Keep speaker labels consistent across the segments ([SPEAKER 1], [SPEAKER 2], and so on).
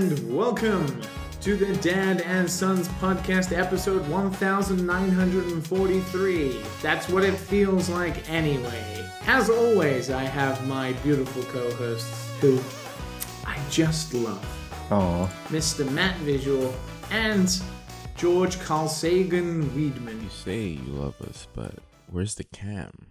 [SPEAKER 1] Hello and welcome to the Dad and Sons podcast, episode 1943. That's what it feels like anyway. As always, I have my beautiful co hosts who I just love
[SPEAKER 2] Oh,
[SPEAKER 1] Mr. Matt Visual and George Carl Sagan Weedman.
[SPEAKER 3] You say you love us, but where's the cam?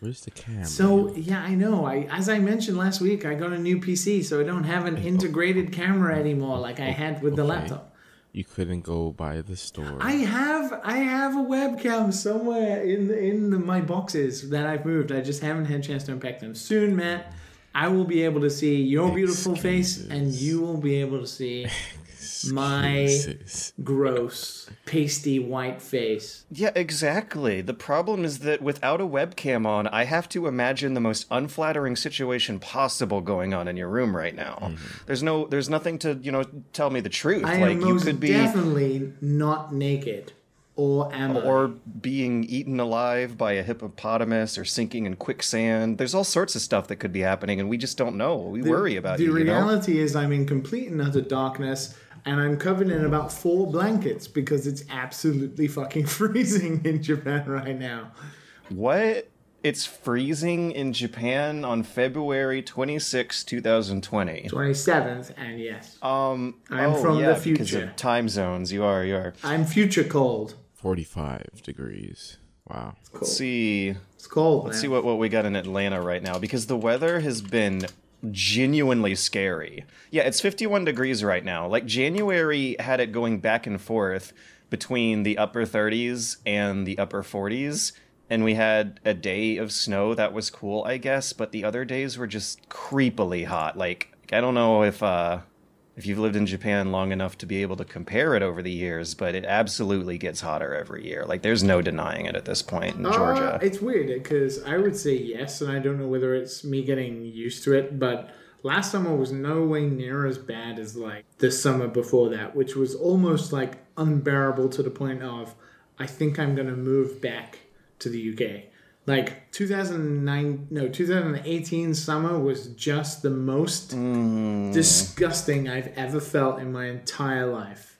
[SPEAKER 3] Where's the cam?
[SPEAKER 1] So yeah, I know. I as I mentioned last week, I got a new PC, so I don't have an oh. integrated camera anymore oh, like I had with the
[SPEAKER 3] Okay.
[SPEAKER 1] laptop.
[SPEAKER 3] you couldn't go by the store.
[SPEAKER 1] I have I have a webcam somewhere in the, in the, my boxes that I've moved. I just haven't had a chance to unpack them. Soon, Matt, I will be able to see your beautiful face, and you will be able to see my
[SPEAKER 3] Excuses.
[SPEAKER 1] gross, pasty white face.
[SPEAKER 2] yeah, exactly. The problem is that without a webcam on, I have to imagine the most unflattering situation possible going on in your room right now. Mm-hmm. There's no, there's nothing to, you know, tell me the truth.
[SPEAKER 1] I
[SPEAKER 2] like
[SPEAKER 1] am
[SPEAKER 2] you
[SPEAKER 1] most
[SPEAKER 2] could be,
[SPEAKER 1] definitely not naked, or am I?
[SPEAKER 2] or being eaten alive by a hippopotamus, or sinking in quicksand. There's all sorts of stuff that could be happening, and we just don't know. We worry about
[SPEAKER 1] the
[SPEAKER 2] you. you know?
[SPEAKER 1] reality is I'm in complete and utter darkness and I'm covered in about four blankets because it's absolutely fucking freezing in Japan right now.
[SPEAKER 2] What? It's freezing in Japan on February 26, 2020.
[SPEAKER 1] 27th and yes.
[SPEAKER 2] Um,
[SPEAKER 1] I'm
[SPEAKER 2] oh,
[SPEAKER 1] from
[SPEAKER 2] yeah,
[SPEAKER 1] the
[SPEAKER 2] because
[SPEAKER 1] future.
[SPEAKER 2] of time zones. You are, you are.
[SPEAKER 1] I'm future cold.
[SPEAKER 3] 45 degrees. Wow.
[SPEAKER 1] Cold.
[SPEAKER 2] Let's see,
[SPEAKER 1] It's cold.
[SPEAKER 2] let's
[SPEAKER 1] man.
[SPEAKER 2] see what, what we got in Atlanta right now because the weather has been genuinely scary. Yeah, it's 51 degrees right now. Like January had it going back and forth between the upper 30s and the upper 40s. And we had a day of snow that was cool, I guess, but the other days were just creepily hot. Like I don't know if uh if you've lived in Japan long enough to be able to compare it over the years, but it absolutely gets hotter every year. Like there's no denying it at this point in
[SPEAKER 1] Uh,
[SPEAKER 2] Georgia.
[SPEAKER 1] it's weird because I would say yes, and I don't know whether it's me getting used to it, but last summer was no way near as bad as like the summer before that, which was almost like unbearable to the point of I think I'm gonna move back to the UK. Like 2009, no, 2018 summer was just the most disgusting I've ever felt in my entire life.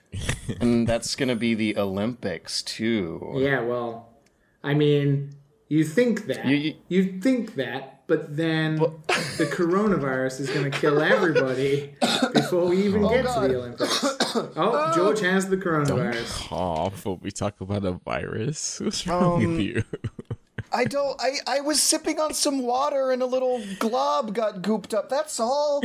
[SPEAKER 2] and that's going to be the Olympics too.
[SPEAKER 1] Yeah, well, I mean, you think that.
[SPEAKER 2] You-
[SPEAKER 1] You,
[SPEAKER 2] you-
[SPEAKER 1] think that, but then the coronavirus is going to kill everybody before we even get to the Olympics. Oh, George has the coronavirus.
[SPEAKER 3] Cough when we talk about a virus. What's wrong
[SPEAKER 2] Um,
[SPEAKER 3] with you?
[SPEAKER 2] I don't I I was sipping on some water and a little glob got gooped up. That's all.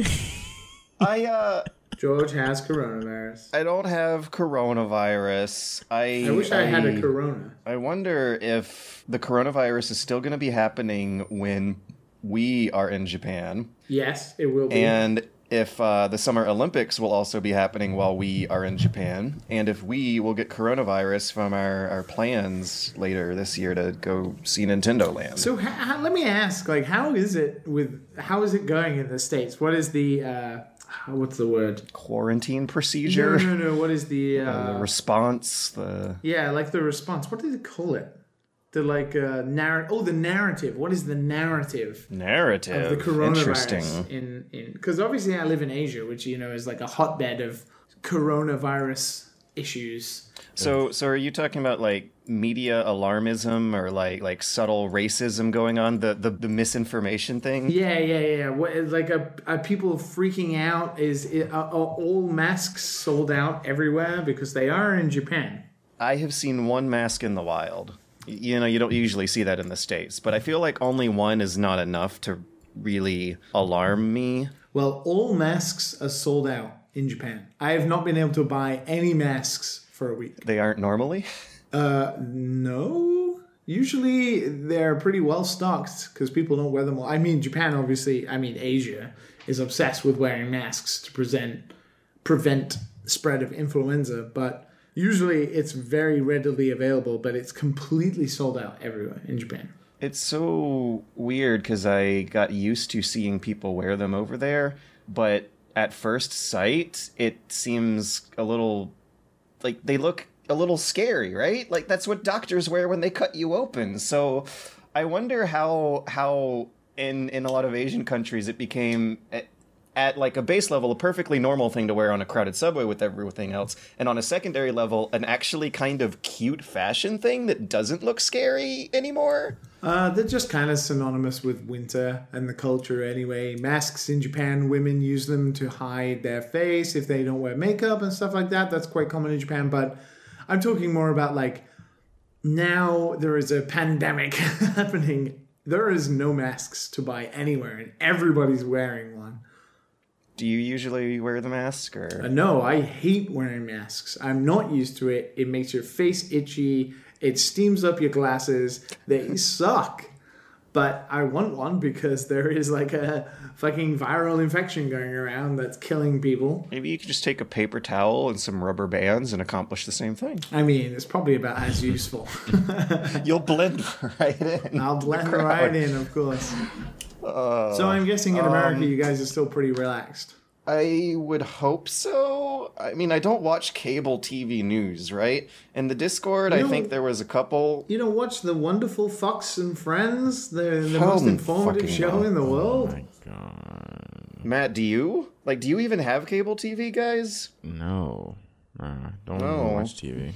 [SPEAKER 2] I uh
[SPEAKER 1] George has coronavirus.
[SPEAKER 2] I don't have coronavirus. I
[SPEAKER 1] I wish I had a corona.
[SPEAKER 2] I wonder if the coronavirus is still going to be happening when we are in Japan
[SPEAKER 1] Yes, it will be.
[SPEAKER 2] and if uh, the Summer Olympics will also be happening while we are in Japan, and if we will get coronavirus from our, our plans later this year to go see Nintendo Land.
[SPEAKER 1] so let me ask, like, how is it with how is it going in the states? What is the uh, what's the word?
[SPEAKER 2] Quarantine procedure,
[SPEAKER 1] no, no. No. What is the
[SPEAKER 2] the
[SPEAKER 1] uh,
[SPEAKER 2] response, the
[SPEAKER 1] Yeah, like the response. What do they call it? The like uh, narrative. Oh, the narrative. What is the narrative
[SPEAKER 2] narrative.
[SPEAKER 1] of the coronavirus
[SPEAKER 2] Interesting.
[SPEAKER 1] in in? Because obviously I live in Asia, which you know is like a hotbed of coronavirus issues.
[SPEAKER 2] So, so are you talking about like media alarmism or like like subtle racism going on? The the, the misinformation thing.
[SPEAKER 1] Yeah, yeah, yeah. What like are, are people freaking out? Is are all masks sold out everywhere because they are in Japan?
[SPEAKER 2] I have seen one mask in the wild. You know, you don't usually see that in the states, but I feel like only one is not enough to really alarm me.
[SPEAKER 1] Well, all masks are sold out in Japan. I have not been able to buy any masks for a week.
[SPEAKER 2] They aren't normally.
[SPEAKER 1] Uh, no. Usually they're pretty well stocked because people don't wear them. All. I mean, Japan, obviously. I mean, Asia is obsessed with wearing masks to present prevent spread of influenza, but usually it's very readily available. But it's completely sold out everywhere in Japan.
[SPEAKER 2] It's so weird because I got used to seeing people wear them over there, but at first sight, it seems a little like they look a little scary, right? Like that's what doctors wear when they cut you open. So I wonder how how in in a lot of Asian countries it became eh, at like a base level a perfectly normal thing to wear on a crowded subway with everything else and on a secondary level an actually kind of cute fashion thing that doesn't look scary anymore
[SPEAKER 1] Uh, they're just kind of synonymous with winter and the culture anyway. Masks in Japan, women use them to hide their face if they don't wear makeup and stuff like that. That's quite common in Japan. But I'm talking more about like now there is a pandemic happening. There is no masks to buy anywhere, and everybody's wearing one.
[SPEAKER 2] Do you usually wear the mask or
[SPEAKER 1] Uh, no, I hate wearing masks. I'm not used to it. It makes your face itchy. It steams up your glasses. They suck. But I want one because there is like a fucking viral infection going around that's killing people.
[SPEAKER 2] maybe you could just take a paper towel and some rubber bands and accomplish the same thing
[SPEAKER 1] I mean, it's probably about as useful.
[SPEAKER 2] you'll blend right in
[SPEAKER 1] I'll blend right in, of course.
[SPEAKER 2] Uh,
[SPEAKER 1] So I'm guessing in America, you guys are still pretty relaxed.
[SPEAKER 2] I would hope so. I mean, I don't watch cable TV news, right? In the Discord, I think there was a couple.
[SPEAKER 1] You don't watch the wonderful Fox and Friends, the, the most informative show
[SPEAKER 2] no.
[SPEAKER 1] in the world?
[SPEAKER 3] My God.
[SPEAKER 2] Matt, do you like? Do you even have cable TV, guys?
[SPEAKER 3] No. Nah, don't
[SPEAKER 2] No.
[SPEAKER 3] even watch TV.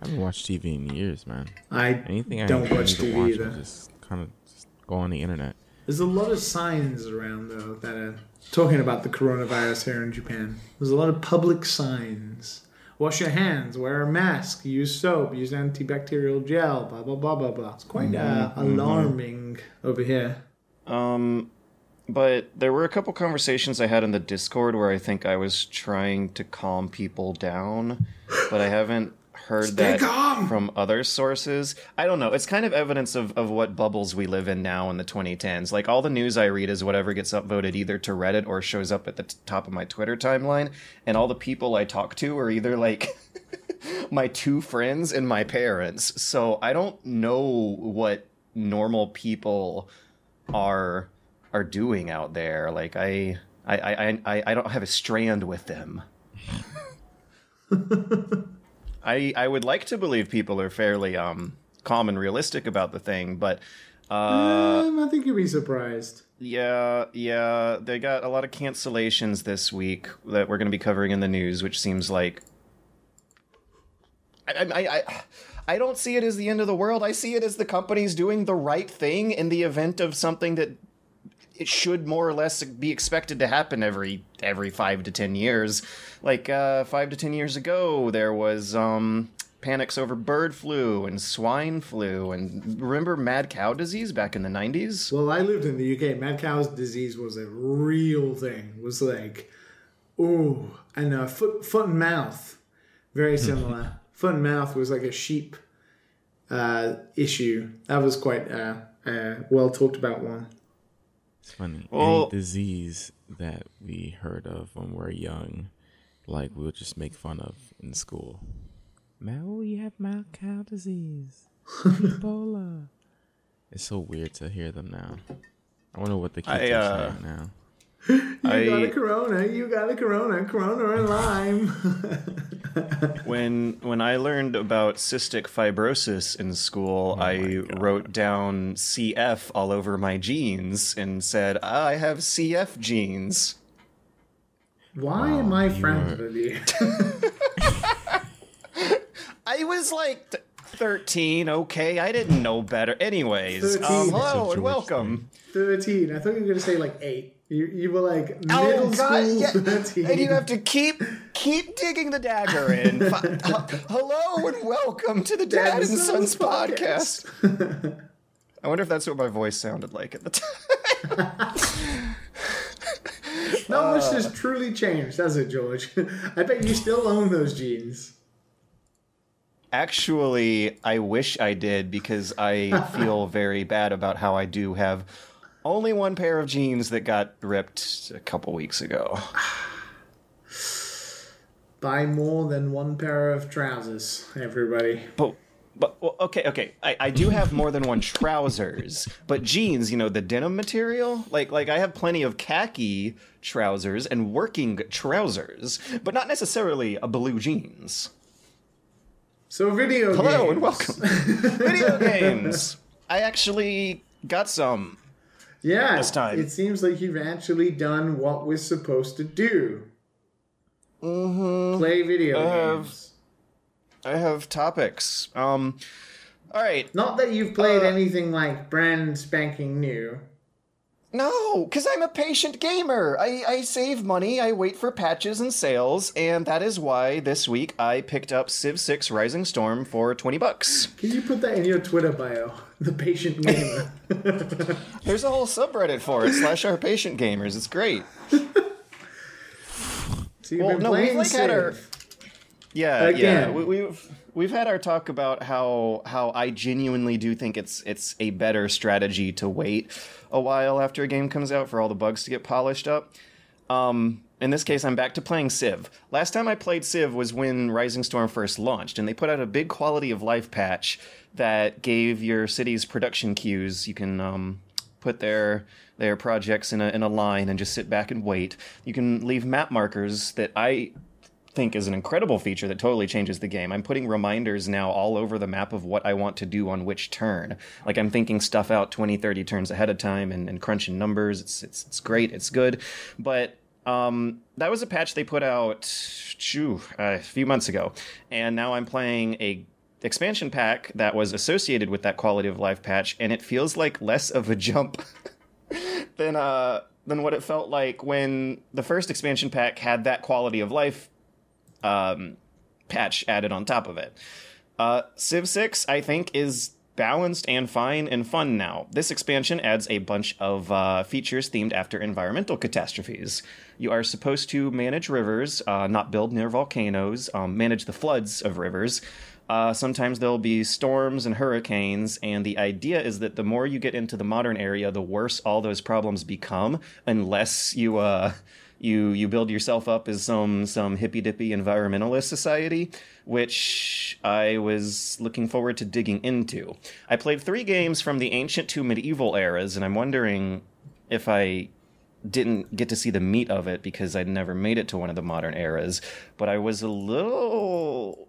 [SPEAKER 3] I haven't watched TV in years, man.
[SPEAKER 1] I
[SPEAKER 3] Anything I
[SPEAKER 1] don't
[SPEAKER 3] need
[SPEAKER 1] watch
[SPEAKER 3] to
[SPEAKER 1] TV
[SPEAKER 3] watch,
[SPEAKER 1] either.
[SPEAKER 3] I just kind of just go on the internet.
[SPEAKER 1] There's a lot of signs around though that are talking about the coronavirus here in Japan. There's a lot of public signs. Wash your hands, wear a mask, use soap, use antibacterial gel, blah blah blah blah blah. It's quite uh, alarming over here.
[SPEAKER 2] Um, but there were a couple conversations I had in the Discord where I think I was trying to calm people down, but I haven't heard that from other sources. I don't know. It's kind of evidence of, of what bubbles we live in now in the 2010s. Like all the news I read is whatever gets upvoted either to Reddit or shows up at the t- top of my Twitter timeline, and all the people I talk to are either like my two friends and my parents. So I don't know what normal people are are doing out there. Like I I I I, I don't have a strand with them. I I would like to believe people are fairly um calm and realistic about the thing, but uh
[SPEAKER 1] um, I think you'd be surprised.
[SPEAKER 2] yeah, yeah, they got a lot of cancellations this week that we're going to be covering in the news, which seems like I, I, I, I don't see it as the end of the world. I see it as the companies doing the right thing in the event of something that it should more or less be expected to happen every every five to ten years. Like uh, five to ten years ago, there was um, panics over bird flu and swine flu, and remember mad cow disease back in the nineties.
[SPEAKER 1] Well, I lived in the UK. Mad cow disease was a real thing. It was like, ooh, and uh, foot foot and mouth, very similar. foot and mouth was like a sheep uh, issue. That was quite uh, a well talked about one.
[SPEAKER 3] It's funny.
[SPEAKER 2] Well-
[SPEAKER 3] Any disease that we heard of when we're young, like we'll just make fun of in school. Oh, you have mad cow disease, Ebola. It's so weird to hear them now. I wonder what the kids
[SPEAKER 2] I,
[SPEAKER 3] are
[SPEAKER 2] uh,
[SPEAKER 3] saying now.
[SPEAKER 1] You got a corona. You got a corona. Corona and lime.
[SPEAKER 2] when when I learned about cystic fibrosis in school, I wrote down CF all over my jeans and said I have CF genes.
[SPEAKER 1] Why am I
[SPEAKER 3] you
[SPEAKER 1] friends with you?
[SPEAKER 2] I was like th- 13, okay? I didn't know better. Anyways, um, hello and
[SPEAKER 3] rich
[SPEAKER 2] welcome.
[SPEAKER 1] Thirteen. I thought you were gonna say like eight. You, you were like middle
[SPEAKER 2] Oh
[SPEAKER 1] school.
[SPEAKER 2] yeah. And you have to keep keep digging the dagger in. Hello and welcome to the Dad, and Sons, podcast. I wonder if that's what my voice sounded like at the time.
[SPEAKER 1] Not much
[SPEAKER 2] Uh.
[SPEAKER 1] has truly changed, has it, George? I bet you still own those jeans.
[SPEAKER 2] Actually, I wish I did because I feel very bad about how I do have only one pair of jeans that got ripped a couple weeks ago.
[SPEAKER 1] Buy more than one pair of trousers, everybody.
[SPEAKER 2] But but well, okay, okay. I, I do have more than one trousers, but jeans, you know, the denim material, like like I have plenty of khaki trousers and working trousers, but not necessarily a blue jeans.
[SPEAKER 1] So video
[SPEAKER 2] Hello
[SPEAKER 1] games.
[SPEAKER 2] and welcome. Video games. I actually got some.
[SPEAKER 1] Yeah,
[SPEAKER 2] This time.
[SPEAKER 1] it seems like you've actually done what we're supposed to do.
[SPEAKER 2] Mm-hmm.
[SPEAKER 1] Play video
[SPEAKER 2] I have-
[SPEAKER 1] games.
[SPEAKER 2] I have topics. Um, all right.
[SPEAKER 1] Not that you've played
[SPEAKER 2] Uh,
[SPEAKER 1] anything like brand spanking new.
[SPEAKER 2] No, because I'm a patient gamer. I, I save money, I wait for patches and sales, and that is why this week I picked up Civ 6 Rising Storm for 20 bucks.
[SPEAKER 1] Can you put that in your Twitter bio? The patient gamer.
[SPEAKER 2] There's a whole subreddit for it, slash our patient gamers. It's great.
[SPEAKER 1] So you've
[SPEAKER 2] Well,
[SPEAKER 1] been
[SPEAKER 2] no, we've,
[SPEAKER 1] playing
[SPEAKER 2] like, had our-
[SPEAKER 1] Civ.
[SPEAKER 2] Yeah,
[SPEAKER 1] Again.
[SPEAKER 2] yeah. We, we've we've had our talk about how how I genuinely do think it's it's a better strategy to wait a while after a game comes out for all the bugs to get polished up. Um, in this case, I'm back to playing Civ. Last time I played Civ was when Rising Storm first launched, and they put out a big quality of life patch that gave your city's production queues. You can um, put their their projects in a in a line and just sit back and wait. You can leave map markers that I think is an incredible feature that totally changes the game. I'm putting reminders now all over the map of what I want to do on which turn. Like I'm thinking stuff out 20, 30 turns ahead of time and, and crunching numbers. It's, it's, it's great. It's good. But um, that was a patch they put out shoo, a few months ago. And now I'm playing a expansion pack that was associated with that quality of life patch and it feels like less of a jump than uh than what it felt like when the first expansion pack had that quality of life um, patch added on top of it. Uh, Civ 6, I think, is balanced and fine and fun now. This expansion adds a bunch of uh, features themed after environmental catastrophes. You are supposed to manage rivers, uh, not build near volcanoes, um, manage the floods of rivers. Uh, sometimes there'll be storms and hurricanes, and the idea is that the more you get into the modern area, the worse all those problems become, unless you uh, you you build yourself up as some some hippy dippy environmentalist society, which I was looking forward to digging into. I played three games from the ancient to medieval eras, and I'm wondering if I didn't get to see the meat of it because I'd never made it to one of the modern eras. But I was a little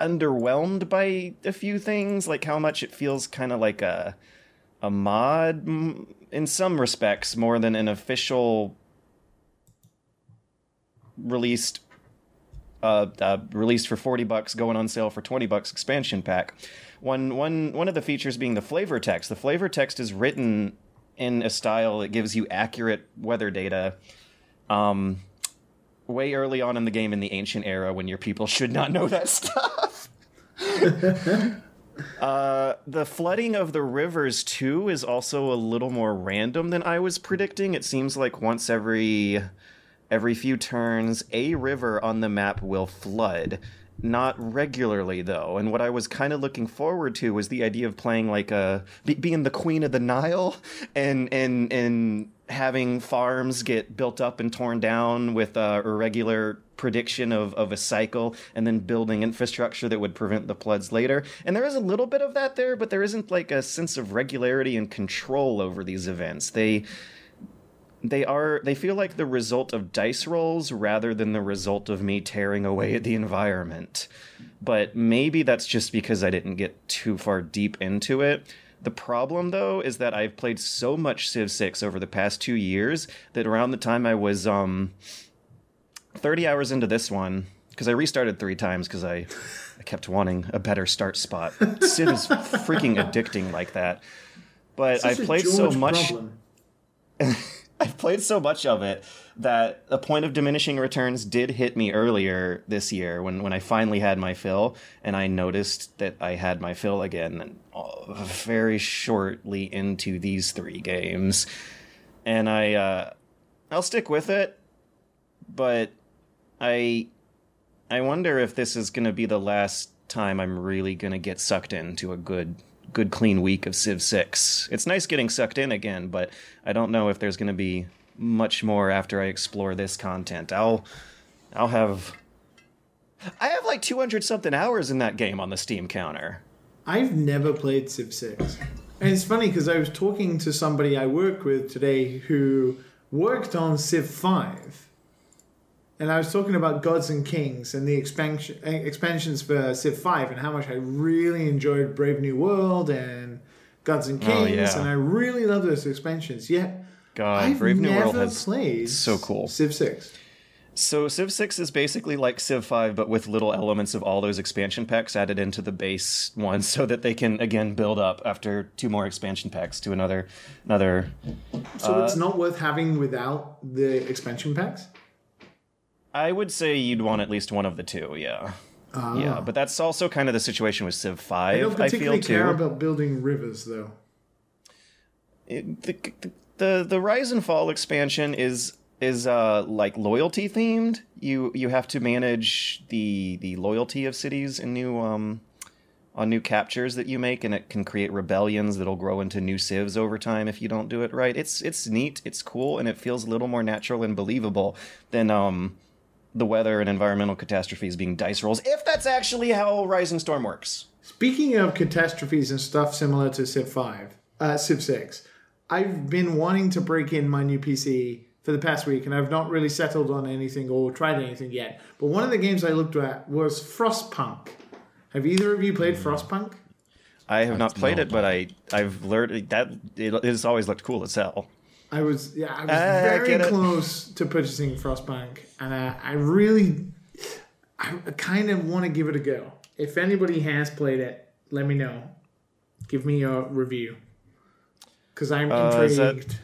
[SPEAKER 2] underwhelmed by a few things, like how much it feels kind of like a a mod in some respects more than an official released uh, uh, released for 40 bucks going on sale for 20 bucks expansion pack. One one one of the features being the flavor text. The flavor text is written in a style that gives you accurate weather data um way early on in the game in the ancient era when your people should not know that stuff Uh, the flooding of the rivers too is also a little more random than I was predicting. It seems like once every every few turns, a river on the map will flood. Not regularly though, and what I was kind of looking forward to was the idea of playing like a being the queen of the Nile, and and and having farms get built up and torn down with a irregular prediction of, of a cycle and then building infrastructure that would prevent the floods later. And there is a little bit of that there, but there isn't like a sense of regularity and control over these events. They they are they feel like the result of dice rolls rather than the result of me tearing away at the environment. But maybe that's just because I didn't get too far deep into it. The problem, though, is that I've played so much Civ 6 over the past two years that around the time I was um, 30 hours into this one, because I restarted three times because I, I kept wanting a better start spot. Civ is freaking addicting like that. But I've played so much. I've played so much of it that a point of diminishing returns did hit me earlier this year when, when I finally had my fill, and I noticed that I had my fill again uh, very shortly into these three games. And I, uh, I'll stick with it, but I, I wonder if this is going to be the last time I'm really going to get sucked into a good good clean week of Civ 6. It's nice getting sucked in again, but I don't know if there's going to be much more after I explore this content. I'll I'll have I have like 200 something hours in that game on the Steam counter.
[SPEAKER 1] I've never played Civ 6. And it's funny because I was talking to somebody I work with today who worked on Civ 5. And I was talking about Gods and Kings and the expansion eh, expansions for Civ 5 and how much I really enjoyed Brave New World and Gods and
[SPEAKER 2] Oh,
[SPEAKER 1] Kings,
[SPEAKER 2] yeah.
[SPEAKER 1] and I really love those expansions. Yet
[SPEAKER 2] God,
[SPEAKER 1] I've
[SPEAKER 2] Brave New World has
[SPEAKER 1] played
[SPEAKER 2] so cool.
[SPEAKER 1] Civ Six.
[SPEAKER 2] So Civ 6 is basically like Civ 5 but with little elements of all those expansion packs added into the base one so that they can again build up after two more expansion packs to another another
[SPEAKER 1] So
[SPEAKER 2] Uh,
[SPEAKER 1] it's not worth having without the expansion packs.
[SPEAKER 2] I would say you'd want at least one of the two, yeah. Yeah, but that's also kind of the situation with Civ 5,
[SPEAKER 1] Ah. I don't
[SPEAKER 2] I, feel
[SPEAKER 1] particularly
[SPEAKER 2] too.
[SPEAKER 1] care about building rivers, though.
[SPEAKER 2] It- the, the the the Rise and Fall expansion is is uh like loyalty themed. You you have to manage the the loyalty of cities in new um on new captures that you make, and it can create rebellions that'll grow into new civs over time if you don't do it right. It's it's neat, it's cool, and it feels a little more natural and believable than um the weather and environmental catastrophes being dice rolls. If that's actually how Rise and Storm works.
[SPEAKER 1] Speaking of catastrophes and stuff similar to Civ 5, uh, Civ 6, I've been wanting to break in my new PC for the past week, and I've not really settled on anything or tried anything yet. But one of the games I looked at was Frostpunk. Have either of you played Frostpunk?
[SPEAKER 2] I have not played it, but I I've learned that it has always looked cool as hell.
[SPEAKER 1] I was yeah, I was
[SPEAKER 2] Ah, I
[SPEAKER 1] very
[SPEAKER 2] get
[SPEAKER 1] close to purchasing Frostpunk, and uh, I really, I kind of want to give it a go. If anybody has played it, let me know. Give me a review, because I'm
[SPEAKER 2] Uh,
[SPEAKER 1] intrigued.
[SPEAKER 2] that-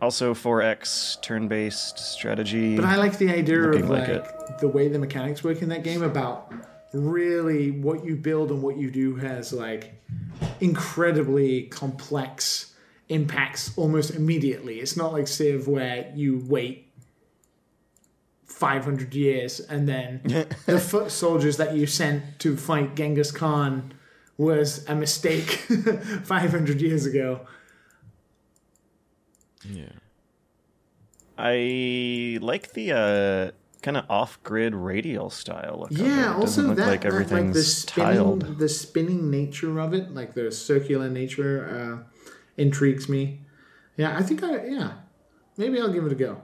[SPEAKER 2] Also, 4X turn-based strategy.
[SPEAKER 1] But I like the idea of
[SPEAKER 2] like
[SPEAKER 1] like the way the mechanics work in that game about really what you build and what you do has like incredibly complex impacts almost immediately. It's not like Civ where you wait 500 years and then the foot soldiers that you sent to fight Genghis Khan was a mistake 500 years ago.
[SPEAKER 3] Yeah.
[SPEAKER 2] I like the uh, kind of off-grid radial style look. of it.
[SPEAKER 1] Yeah,
[SPEAKER 2] It doesn't
[SPEAKER 1] also
[SPEAKER 2] look
[SPEAKER 1] that,
[SPEAKER 2] like
[SPEAKER 1] that, like
[SPEAKER 2] everything's
[SPEAKER 1] the spinning,
[SPEAKER 2] tiled.
[SPEAKER 1] the spinning nature of it, like the circular nature, uh, intrigues me. Yeah, I think I yeah, maybe I'll give it a go.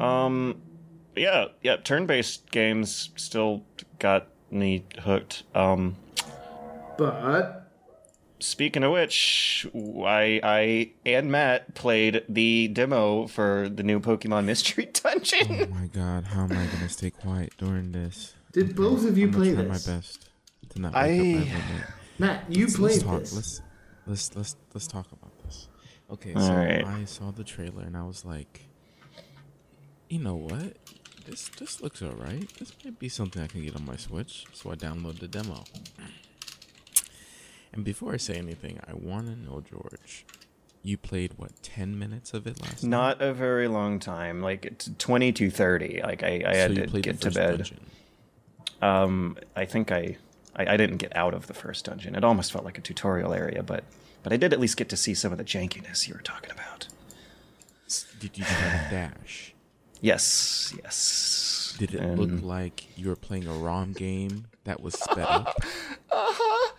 [SPEAKER 2] Um, yeah, yeah. Turn-based games still got me hooked. Um,
[SPEAKER 1] But
[SPEAKER 2] Speaking of which, I, I and Matt played the demo for the new Pokemon Mystery Dungeon.
[SPEAKER 3] Oh my god, how am I gonna stay quiet during this?
[SPEAKER 1] did both of you
[SPEAKER 3] I'm gonna
[SPEAKER 1] play
[SPEAKER 3] try
[SPEAKER 1] this?
[SPEAKER 3] my best to not
[SPEAKER 2] I-
[SPEAKER 3] wake up my.
[SPEAKER 1] Matt, you
[SPEAKER 3] Let's-
[SPEAKER 1] played
[SPEAKER 3] let's talk.
[SPEAKER 1] this.
[SPEAKER 3] Let's let's let's let's talk about this. Okay,
[SPEAKER 2] All
[SPEAKER 3] so
[SPEAKER 2] right.
[SPEAKER 3] I saw the trailer and I was like, you know what? This this looks alright. This might be something I can get on my Switch. So I downloaded the demo. And before I say anything, I want to know, George, you played what ten minutes of it last night?
[SPEAKER 2] Not a very long time, like it's twenty to thirty. Like I, I had to get to bed.
[SPEAKER 3] dungeon.
[SPEAKER 2] Um, I think I, I, I didn't get out of the first dungeon. It almost felt like a tutorial area, but, but I did at least get to see some of the jankiness you were talking about.
[SPEAKER 3] Did you have dash?
[SPEAKER 2] Yes, yes.
[SPEAKER 3] Did it
[SPEAKER 2] And-
[SPEAKER 3] look like you were playing a ROM game that was sped up?
[SPEAKER 2] Uh-huh.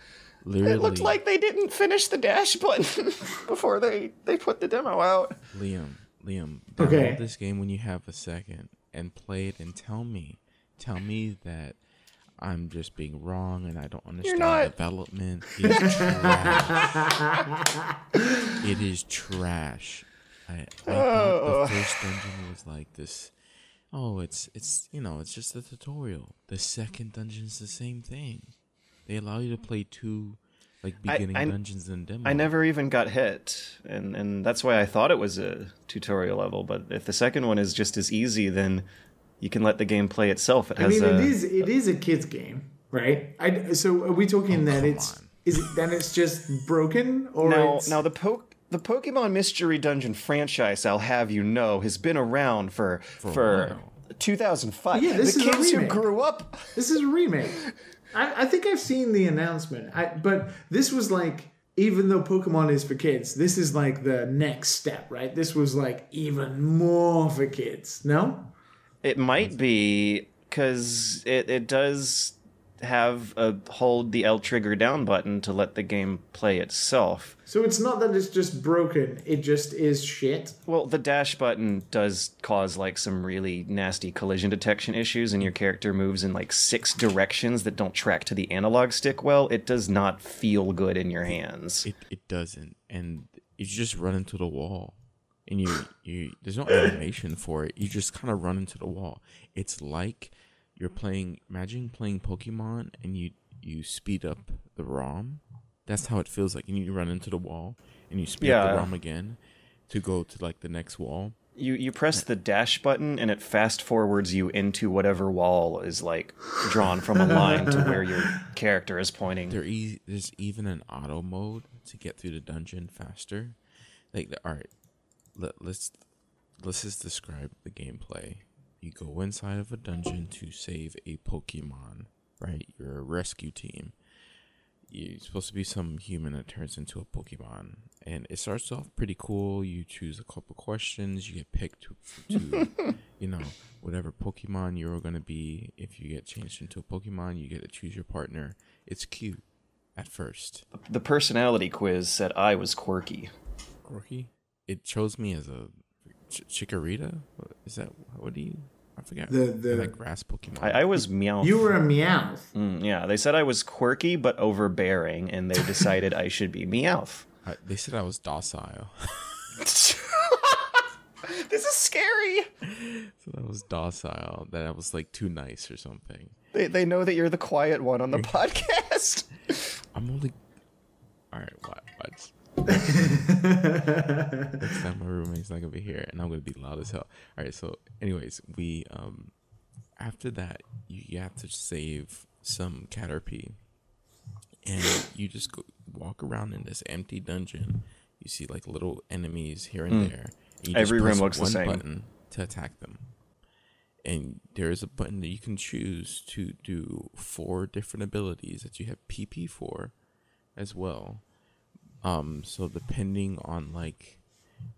[SPEAKER 3] Literally,
[SPEAKER 2] It looked like they didn't finish the dash button before they, they put the demo out.
[SPEAKER 3] Liam. Liam, download
[SPEAKER 1] Okay.
[SPEAKER 3] this game when you have a second and play it and tell me, tell me that I'm just being wrong and I don't understand
[SPEAKER 2] not.
[SPEAKER 3] development. It's trash. it is trash. I, I thought the oh. first dungeon was like this. Oh, it's it's you know it's just a tutorial. The second dungeon's the same thing. They allow you to play two like beginning
[SPEAKER 2] I-
[SPEAKER 3] dungeons and demo.
[SPEAKER 2] I never even got hit, and and that's why I thought it was a tutorial level. But if the second one is just as easy, then you can let the game play itself. It
[SPEAKER 1] I mean,
[SPEAKER 2] a,
[SPEAKER 1] it is it is a kids game, right? I, so are we talking oh, that
[SPEAKER 3] Oh, come
[SPEAKER 1] it's
[SPEAKER 3] on.
[SPEAKER 1] is it then it's just broken or
[SPEAKER 2] now
[SPEAKER 1] it's,
[SPEAKER 2] now the po- the Pokemon Mystery Dungeon franchise, I'll have you know, has been around for
[SPEAKER 3] a
[SPEAKER 2] for, 2005.
[SPEAKER 1] Yeah, this
[SPEAKER 2] the
[SPEAKER 1] is a
[SPEAKER 2] kids who grew up.
[SPEAKER 1] This is a remake. I, I think I've seen the announcement. I, but this was like, even though Pokemon is for kids, this is like the next step, right? This was like even more for kids. No?
[SPEAKER 2] It might be because it, it does have a hold the L trigger down button to let the game play itself.
[SPEAKER 1] So it's not that it's just broken; it just is shit.
[SPEAKER 2] Well, the dash button does cause like some really nasty collision detection issues, and your character moves in like six directions that don't track to the analog stick well. It does not feel good in your hands.
[SPEAKER 3] It it doesn't, and you just run into the wall, and you you there's no animation for it. You just kind of run into the wall. It's like you're playing. Imagine playing Pokemon, and you you speed up the ROM. That's how it feels like. And you run into the wall, and you speed up the ROM again to go to like the next wall.
[SPEAKER 2] You you press the dash button and it fast forwards you into whatever wall is like drawn from a line to where your character is pointing.
[SPEAKER 3] There e- there's even an auto mode to get through the dungeon faster. Like, all right, let, let's let's just describe the gameplay. You go inside of a dungeon to save a Pokemon, right? You're a rescue team. You're supposed to be some human that turns into a Pokemon, and it starts off pretty cool. You choose a couple questions. You get picked to, to you know, whatever Pokemon you're going to be. If you get changed into a Pokemon, you get to choose your partner. It's cute at first.
[SPEAKER 2] The personality quiz said I was quirky.
[SPEAKER 3] Quirky. It chose me as a ch- Chikorita. What- Is that what do you? I forget.
[SPEAKER 1] The- the-
[SPEAKER 3] like grass Pokemon.
[SPEAKER 2] I, I was meow.
[SPEAKER 1] You were a Meowth.
[SPEAKER 2] Mm, yeah, they said I was quirky but overbearing, and they decided I should be Meowth.
[SPEAKER 3] I, they said I was docile.
[SPEAKER 2] this is scary.
[SPEAKER 3] so I was docile. That I was like too nice or something.
[SPEAKER 2] They, they know that you're the quiet one on the podcast.
[SPEAKER 3] I'm only. All right. What? What? Next time my roommate's not gonna be here, and I'm gonna be loud as hell. All right. So, anyways, we um, after that, you, you have to save some Caterpie, and you just go walk around in this empty dungeon. You see like little enemies here and there. and
[SPEAKER 2] Every room looks the same.
[SPEAKER 3] Button to attack them. And there is a button that you can choose to do four different abilities that you have PP for as well. Um, so depending on like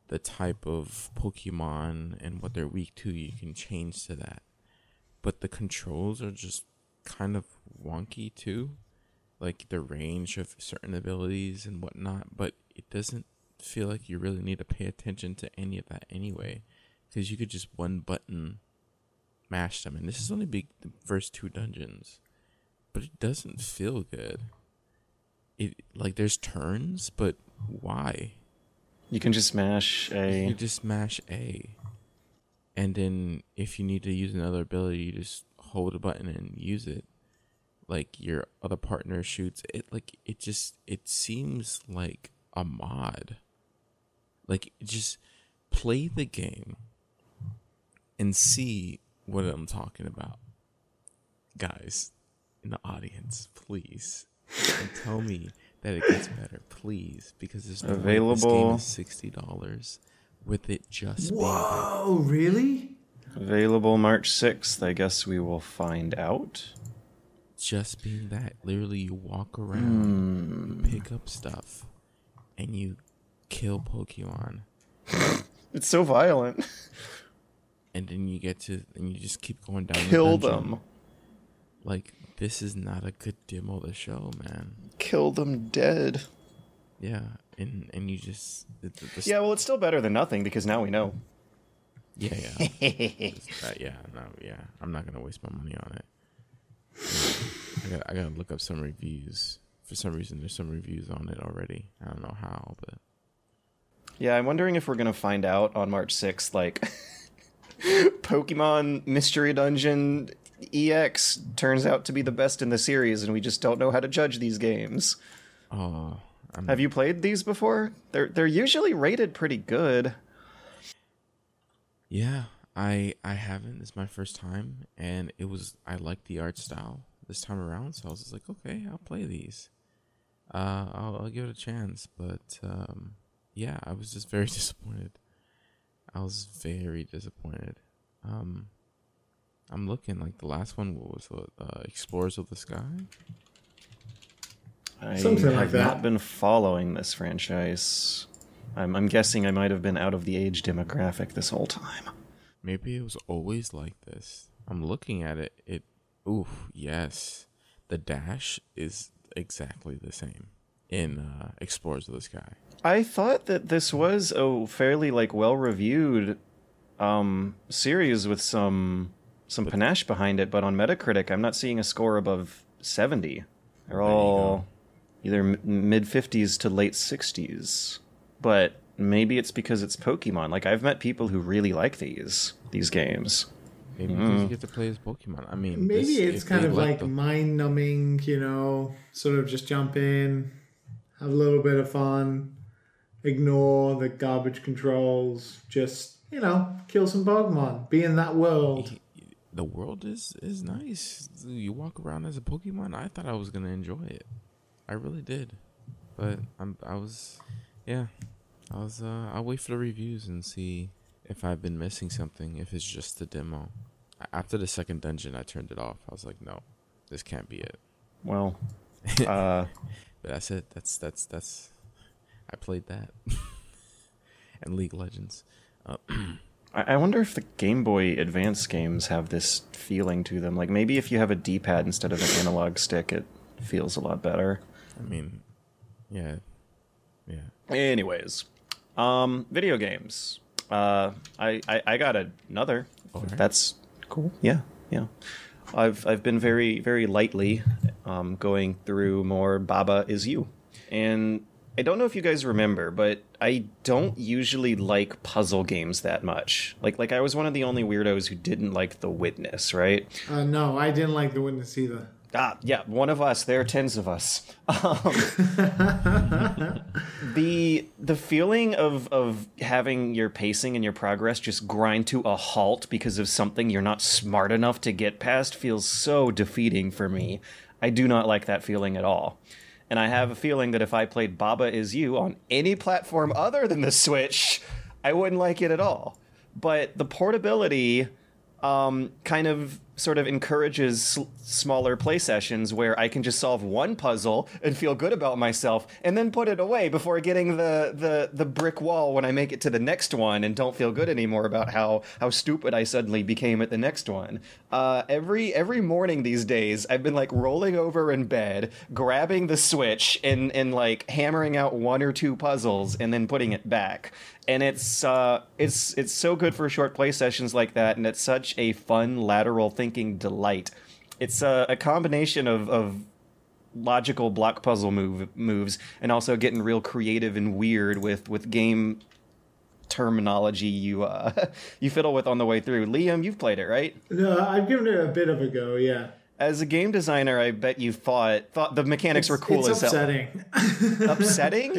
[SPEAKER 3] the type of Pokemon and what they're weak to, you can change to that. But the controls are just kind of wonky too, like the range of certain abilities and whatnot. But it doesn't feel like you really need to pay attention to any of that anyway, because you could just one button mash them. And this is only big the first two dungeons, but it doesn't feel good. It like there's turns, but why?
[SPEAKER 2] You can just smash a You
[SPEAKER 3] just mash A, and then if you need to use another ability, you just hold a button and use it. Like your other partner shoots it. Like it just it seems like a mod. Like just play the game and see what I'm talking about, guys in the audience. Please and tell me that it gets better, please, because there's no this game
[SPEAKER 2] Available.
[SPEAKER 3] is sixty dollars with it just being
[SPEAKER 1] really?
[SPEAKER 2] Available March 6th. I guess we will find out.
[SPEAKER 3] just being that. Literally, you walk around, you hmm. pick up stuff, and you kill Pokemon,
[SPEAKER 2] It's so violent.
[SPEAKER 3] and then you get to and you just keep going down.
[SPEAKER 2] Kill
[SPEAKER 3] dungeon.
[SPEAKER 2] them.
[SPEAKER 3] Like this is not a good demo of the show, man.
[SPEAKER 2] Kill them dead.
[SPEAKER 3] Yeah, and and you just the, the,
[SPEAKER 2] Yeah, well, it's still better than nothing because now we know.
[SPEAKER 3] yeah yeah Uh, yeah no yeah. I'm not gonna waste my money on it. I got I gotta look up some reviews. For some reason, there's some reviews on it already. I don't know how, but
[SPEAKER 2] Yeah, I'm wondering if we're gonna find out on March 6th, like Pokemon Mystery Dungeon DX turns out to be the best in the series, and we just don't know how to judge these games.
[SPEAKER 3] oh, I'm
[SPEAKER 2] Have you played these before? They're they're usually rated pretty good.
[SPEAKER 3] Yeah, I I haven't. It's my first time, and it was I liked the art style this time around. So I was just like, okay, I'll play these. Uh, I'll, I'll give it a chance. But um, yeah, I was just very disappointed. I was very disappointed. Um, I'm looking like the last one was it, uh, Explorers of the Sky.
[SPEAKER 2] I
[SPEAKER 1] Something like
[SPEAKER 2] have
[SPEAKER 1] that.
[SPEAKER 2] not been following this franchise. I'm, I'm guessing I might have been out of the age demographic this whole time.
[SPEAKER 3] Maybe it was always like this. I'm looking at it. It, ooh, yes. the dash is exactly the same in uh, Explorers of the Sky.
[SPEAKER 2] I thought that this was a fairly like well reviewed um, series with some some panache behind it, but on Metacritic, I'm not seeing a score above 70. They're all either m- mid 50s to late 60s. But maybe it's because it's Pokemon. Like I've met people who really like these these games.
[SPEAKER 3] Maybe hmm. because you get to play as Pokemon. I mean,
[SPEAKER 1] Maybe
[SPEAKER 3] this-
[SPEAKER 1] it's kind of like
[SPEAKER 3] the-
[SPEAKER 1] mind numbing, you know, sort of just jump in, have a little bit of fun, ignore the garbage controls, just, you know, kill some Pokemon, be in that world.
[SPEAKER 3] The world is is nice. You walk around as a Pokemon. I thought I was gonna enjoy it. I really did, but I'm I was, yeah, I was. Uh, I'll wait for the reviews and see if I've been missing something. If it's just the demo. After the second dungeon, I turned it off. I was like, no, this can't be it.
[SPEAKER 2] Well, uh,
[SPEAKER 3] But that's it. That's that's that's. I played that, and League Legends. Uh,
[SPEAKER 2] I wonder if the Game Boy Advance games have this feeling to them. Like maybe if you have a D-pad instead of an analog stick, it feels a lot better.
[SPEAKER 3] I mean, yeah, yeah.
[SPEAKER 2] Anyways, um, video games. Uh, I, I I got another.
[SPEAKER 3] Alright.
[SPEAKER 2] That's cool. Yeah, yeah. I've I've been very very lightly um, going through more Baba is You, and I don't know if you guys remember, but I don't usually like puzzle games that much. Like like I was one of the only weirdos who didn't like The Witness, right?
[SPEAKER 1] Uh, no, I didn't like The Witness either.
[SPEAKER 2] Ah, yeah, one of us. There are tens of us. Um, the the feeling of of having your pacing and your progress just grind to a halt because of something you're not smart enough to get past feels so defeating for me. I do not like that feeling at all. And I have a feeling that if I played Baba Is You on any platform other than the Switch, I wouldn't like it at all. But the portability um, kind of sort of encourages sl- smaller play sessions where I can just solve one puzzle and feel good about myself and then put it away before getting the, the, the brick wall when I make it to the next one and don't feel good anymore about how, how stupid I suddenly became at the next one. Uh, every every morning these days I've been like rolling over in bed, grabbing the switch and, and like hammering out one or two puzzles and then putting it back and it's uh, it's it's so good for short play sessions like that, and it's such a fun lateral thinking delight. It's a, a combination of, of logical block puzzle move moves, and also getting real creative and weird with with game terminology you uh, you fiddle with on the way through. Liam, you've played it, right?
[SPEAKER 1] No, I've given it a bit of a go, yeah.
[SPEAKER 2] As a game designer, I bet you thought thought the mechanics were cool
[SPEAKER 1] it's
[SPEAKER 2] as hell.
[SPEAKER 1] upsetting.
[SPEAKER 2] upsetting.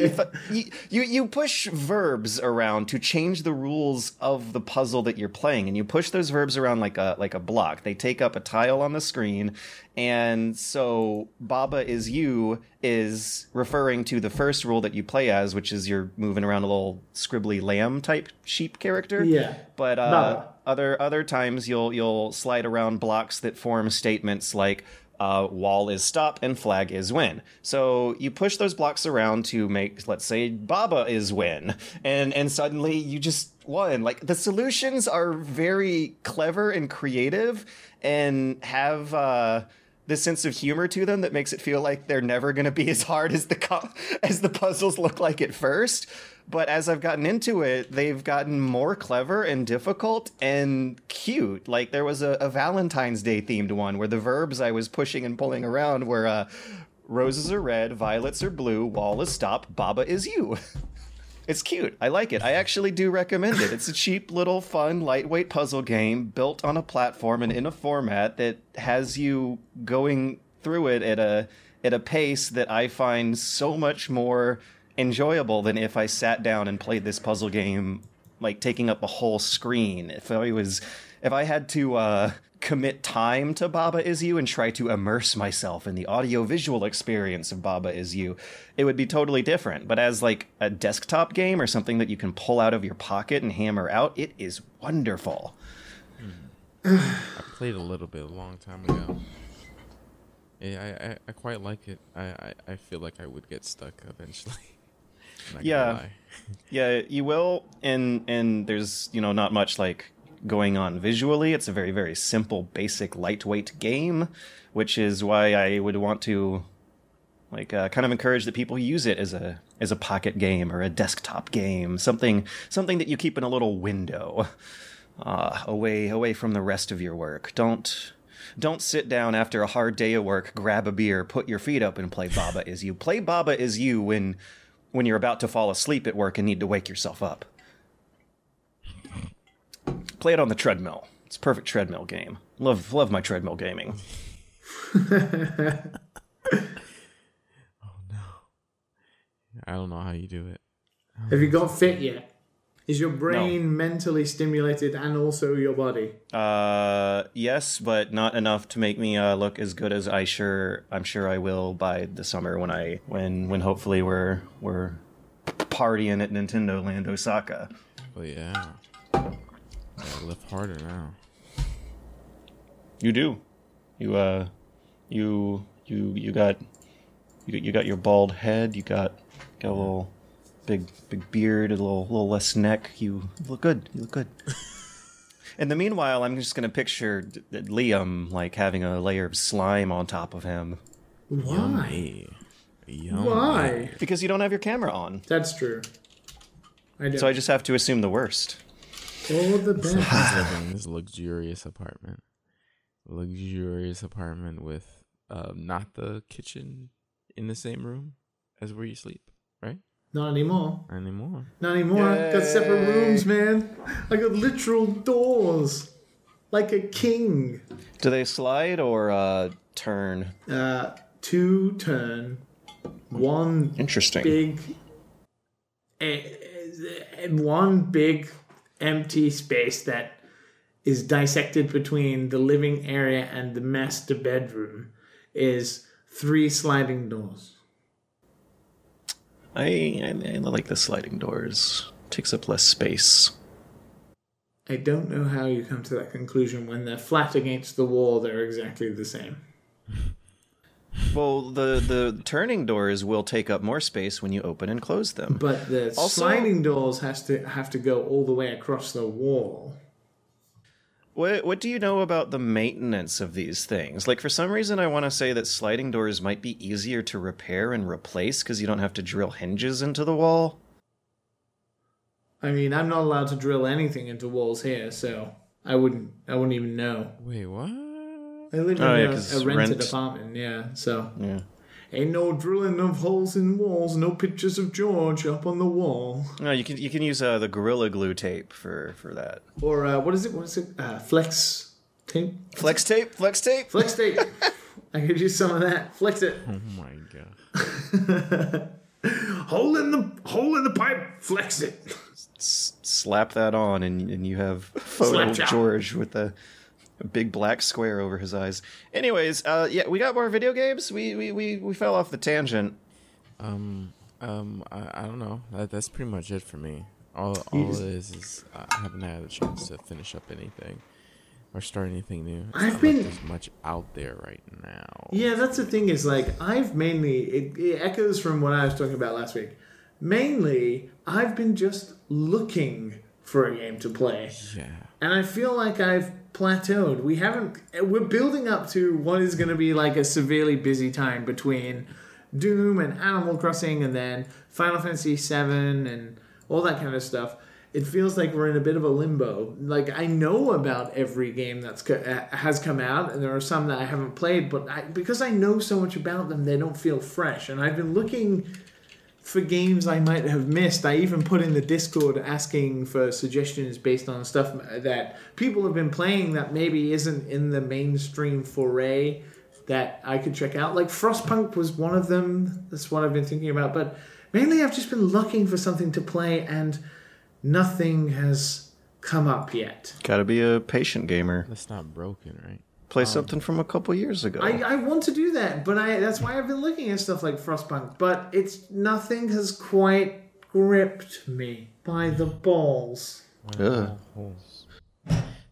[SPEAKER 2] You you push verbs around to change the rules of the puzzle that you're playing, and you push those verbs around like a like a block. They take up a tile on the screen, and so Baba is you is referring to the first rule that you play as, which is you're moving around a little scribbly lamb type sheep character.
[SPEAKER 1] Yeah.
[SPEAKER 2] But uh,
[SPEAKER 1] Baba.
[SPEAKER 2] other other times you'll you'll slide around blocks that form statements like uh, wall is stop and flag is win. So you push those blocks around to make, let's say, Baba is win, and and suddenly you just won. Like the solutions are very clever and creative, and have. Uh, this sense of humor to them that makes it feel like they're never going to be as hard as the co- as the puzzles look like at first. But as I've gotten into it, they've gotten more clever and difficult and cute. Like there was a, a Valentine's Day themed one where the verbs I was pushing and pulling around were uh, roses are red, violets are blue, wall is stop, Baba is you. It's cute. I like it. I actually do recommend it. It's a cheap little fun lightweight puzzle game built on a platform and in a format that has you going through it at a at a pace that I find so much more enjoyable than if I sat down and played this puzzle game like taking up a whole screen. If I was if I had to uh commit time to Baba Is You and try to immerse myself in the audio visual experience of Baba Is You, it would be totally different. But as like a desktop game or something that you can pull out of your pocket and hammer out, it is wonderful.
[SPEAKER 3] I played a little bit a long time ago. Yeah, I, I, I quite like it. I, I, I feel like I would get stuck eventually.
[SPEAKER 2] Yeah. Yeah, you will, and and there's you know not much like going on visually. It's a very, very simple, basic, lightweight game, which is why I would want to like uh, kind of encourage that people use it as a as a pocket game or a desktop game, something something that you keep in a little window, uh, away away from the rest of your work. Don't don't sit down after a hard day of work, grab a beer, put your feet up, and play Baba is you. Play Baba is you when when you're about to fall asleep at work and need to wake yourself up. Play it on the treadmill. It's a perfect treadmill game. Love love my treadmill gaming. Oh no.
[SPEAKER 3] I don't know how you do it.
[SPEAKER 1] Have you got fit yet? Is your brain mentally stimulated and also your body?
[SPEAKER 2] Uh, yes, but not enough to make me uh, look as good as I sure I'm sure I will by the summer when I when when hopefully we're we're partying at Nintendo Land Osaka.
[SPEAKER 3] But yeah, gotta lift harder now.
[SPEAKER 2] You do, you uh, you you you got you you got your bald head. You got got a little big big beard, a little little less neck. You look good. You look good. In the meanwhile, I'm just gonna picture D- D- Liam like having a layer of slime on top of him
[SPEAKER 1] Why?
[SPEAKER 3] Hey, yum.
[SPEAKER 1] Why?
[SPEAKER 2] because you don't have your camera on.
[SPEAKER 1] That's true. I don't.
[SPEAKER 2] So I just have to assume the worst.
[SPEAKER 1] All the best.
[SPEAKER 3] He's living in this luxurious apartment. Luxurious apartment with uh, not the kitchen in the same room as where you sleep, right?
[SPEAKER 1] Not anymore.
[SPEAKER 3] Not anymore.
[SPEAKER 1] Not anymore. I got separate rooms, man. I got literal doors. Like a king.
[SPEAKER 2] Do they slide or uh, turn?
[SPEAKER 1] Uh, two turn, one
[SPEAKER 2] Interesting.
[SPEAKER 1] big, eh, eh, one big empty space that is dissected between the living area and the master bedroom is three sliding doors.
[SPEAKER 2] I, I I like the sliding doors. Takes up less space.
[SPEAKER 1] I don't know how you come to that conclusion when they're flat against the wall, they're exactly the same.
[SPEAKER 2] Well, the the turning doors will take up more space when you open and close them.
[SPEAKER 1] But the
[SPEAKER 2] Also-
[SPEAKER 1] sliding doors has to have to go all the way across the wall.
[SPEAKER 2] What what do you know about the maintenance of these things? Like for some reason I want to say that sliding doors might be easier to repair and replace cuz you don't have to drill hinges into the wall.
[SPEAKER 1] I mean, I'm not allowed to drill anything into walls here, so I wouldn't. I wouldn't even know.
[SPEAKER 3] Wait, what?
[SPEAKER 1] I live
[SPEAKER 2] Oh,
[SPEAKER 1] in
[SPEAKER 2] yeah,
[SPEAKER 1] a,
[SPEAKER 2] 'cause
[SPEAKER 1] a rented
[SPEAKER 2] rent-
[SPEAKER 1] apartment, yeah. So
[SPEAKER 2] Yeah.
[SPEAKER 1] ain't no drilling of holes in walls. No pictures of George up on the wall.
[SPEAKER 2] No, you can you can use uh, the gorilla glue tape for for that.
[SPEAKER 1] Or uh, what is it? What is it? Uh, flex tape.
[SPEAKER 2] Flex tape, flex tape.
[SPEAKER 1] Flex tape. I could use some of that. Flex it.
[SPEAKER 3] Oh my god.
[SPEAKER 1] Hole in the hole in the pipe. Flex it.
[SPEAKER 2] S- slap that on and and you have photo
[SPEAKER 1] Slap
[SPEAKER 2] of. George with the a big black square over his eyes. Anyways, uh yeah, we got more video games. We we we, we fell off the tangent.
[SPEAKER 3] Um, um, I, I don't know. That, that's pretty much it for me. All, all it is is I haven't had a chance to finish up anything or start anything new. It's
[SPEAKER 1] I've
[SPEAKER 3] not like
[SPEAKER 1] been-
[SPEAKER 3] there's much out there right now.
[SPEAKER 1] Yeah, that's the thing. Is like I've mainly it, it echoes from what I was talking about last week. Mainly, I've been just looking for a game to play,
[SPEAKER 3] Yeah.
[SPEAKER 1] and I feel like I've plateaued. We haven't. We're building up to what is going to be like a severely busy time between Doom and Animal Crossing, and then Final Fantasy VII and all that kind of stuff. It feels like we're in a bit of a limbo. Like I know about every game that's co- uh, has come out, and there are some that I haven't played, but I, because I know so much about them, they don't feel fresh. And I've been looking for games I might have missed. I even put in the Discord asking for suggestions based on stuff that people have been playing that maybe isn't in the mainstream foray that I could check out. Like Frostpunk was one of them. That's what I've been thinking about. But mainly I've just been looking for something to play and nothing has come up yet.
[SPEAKER 2] Got to be a patient gamer.
[SPEAKER 3] That's not broken, right?
[SPEAKER 2] Play something from a couple years ago.
[SPEAKER 1] I, I want to do that, but I that's why I've been looking at stuff like Frostpunk. But it's nothing has quite gripped me by the balls.
[SPEAKER 2] Ugh.
[SPEAKER 3] holes.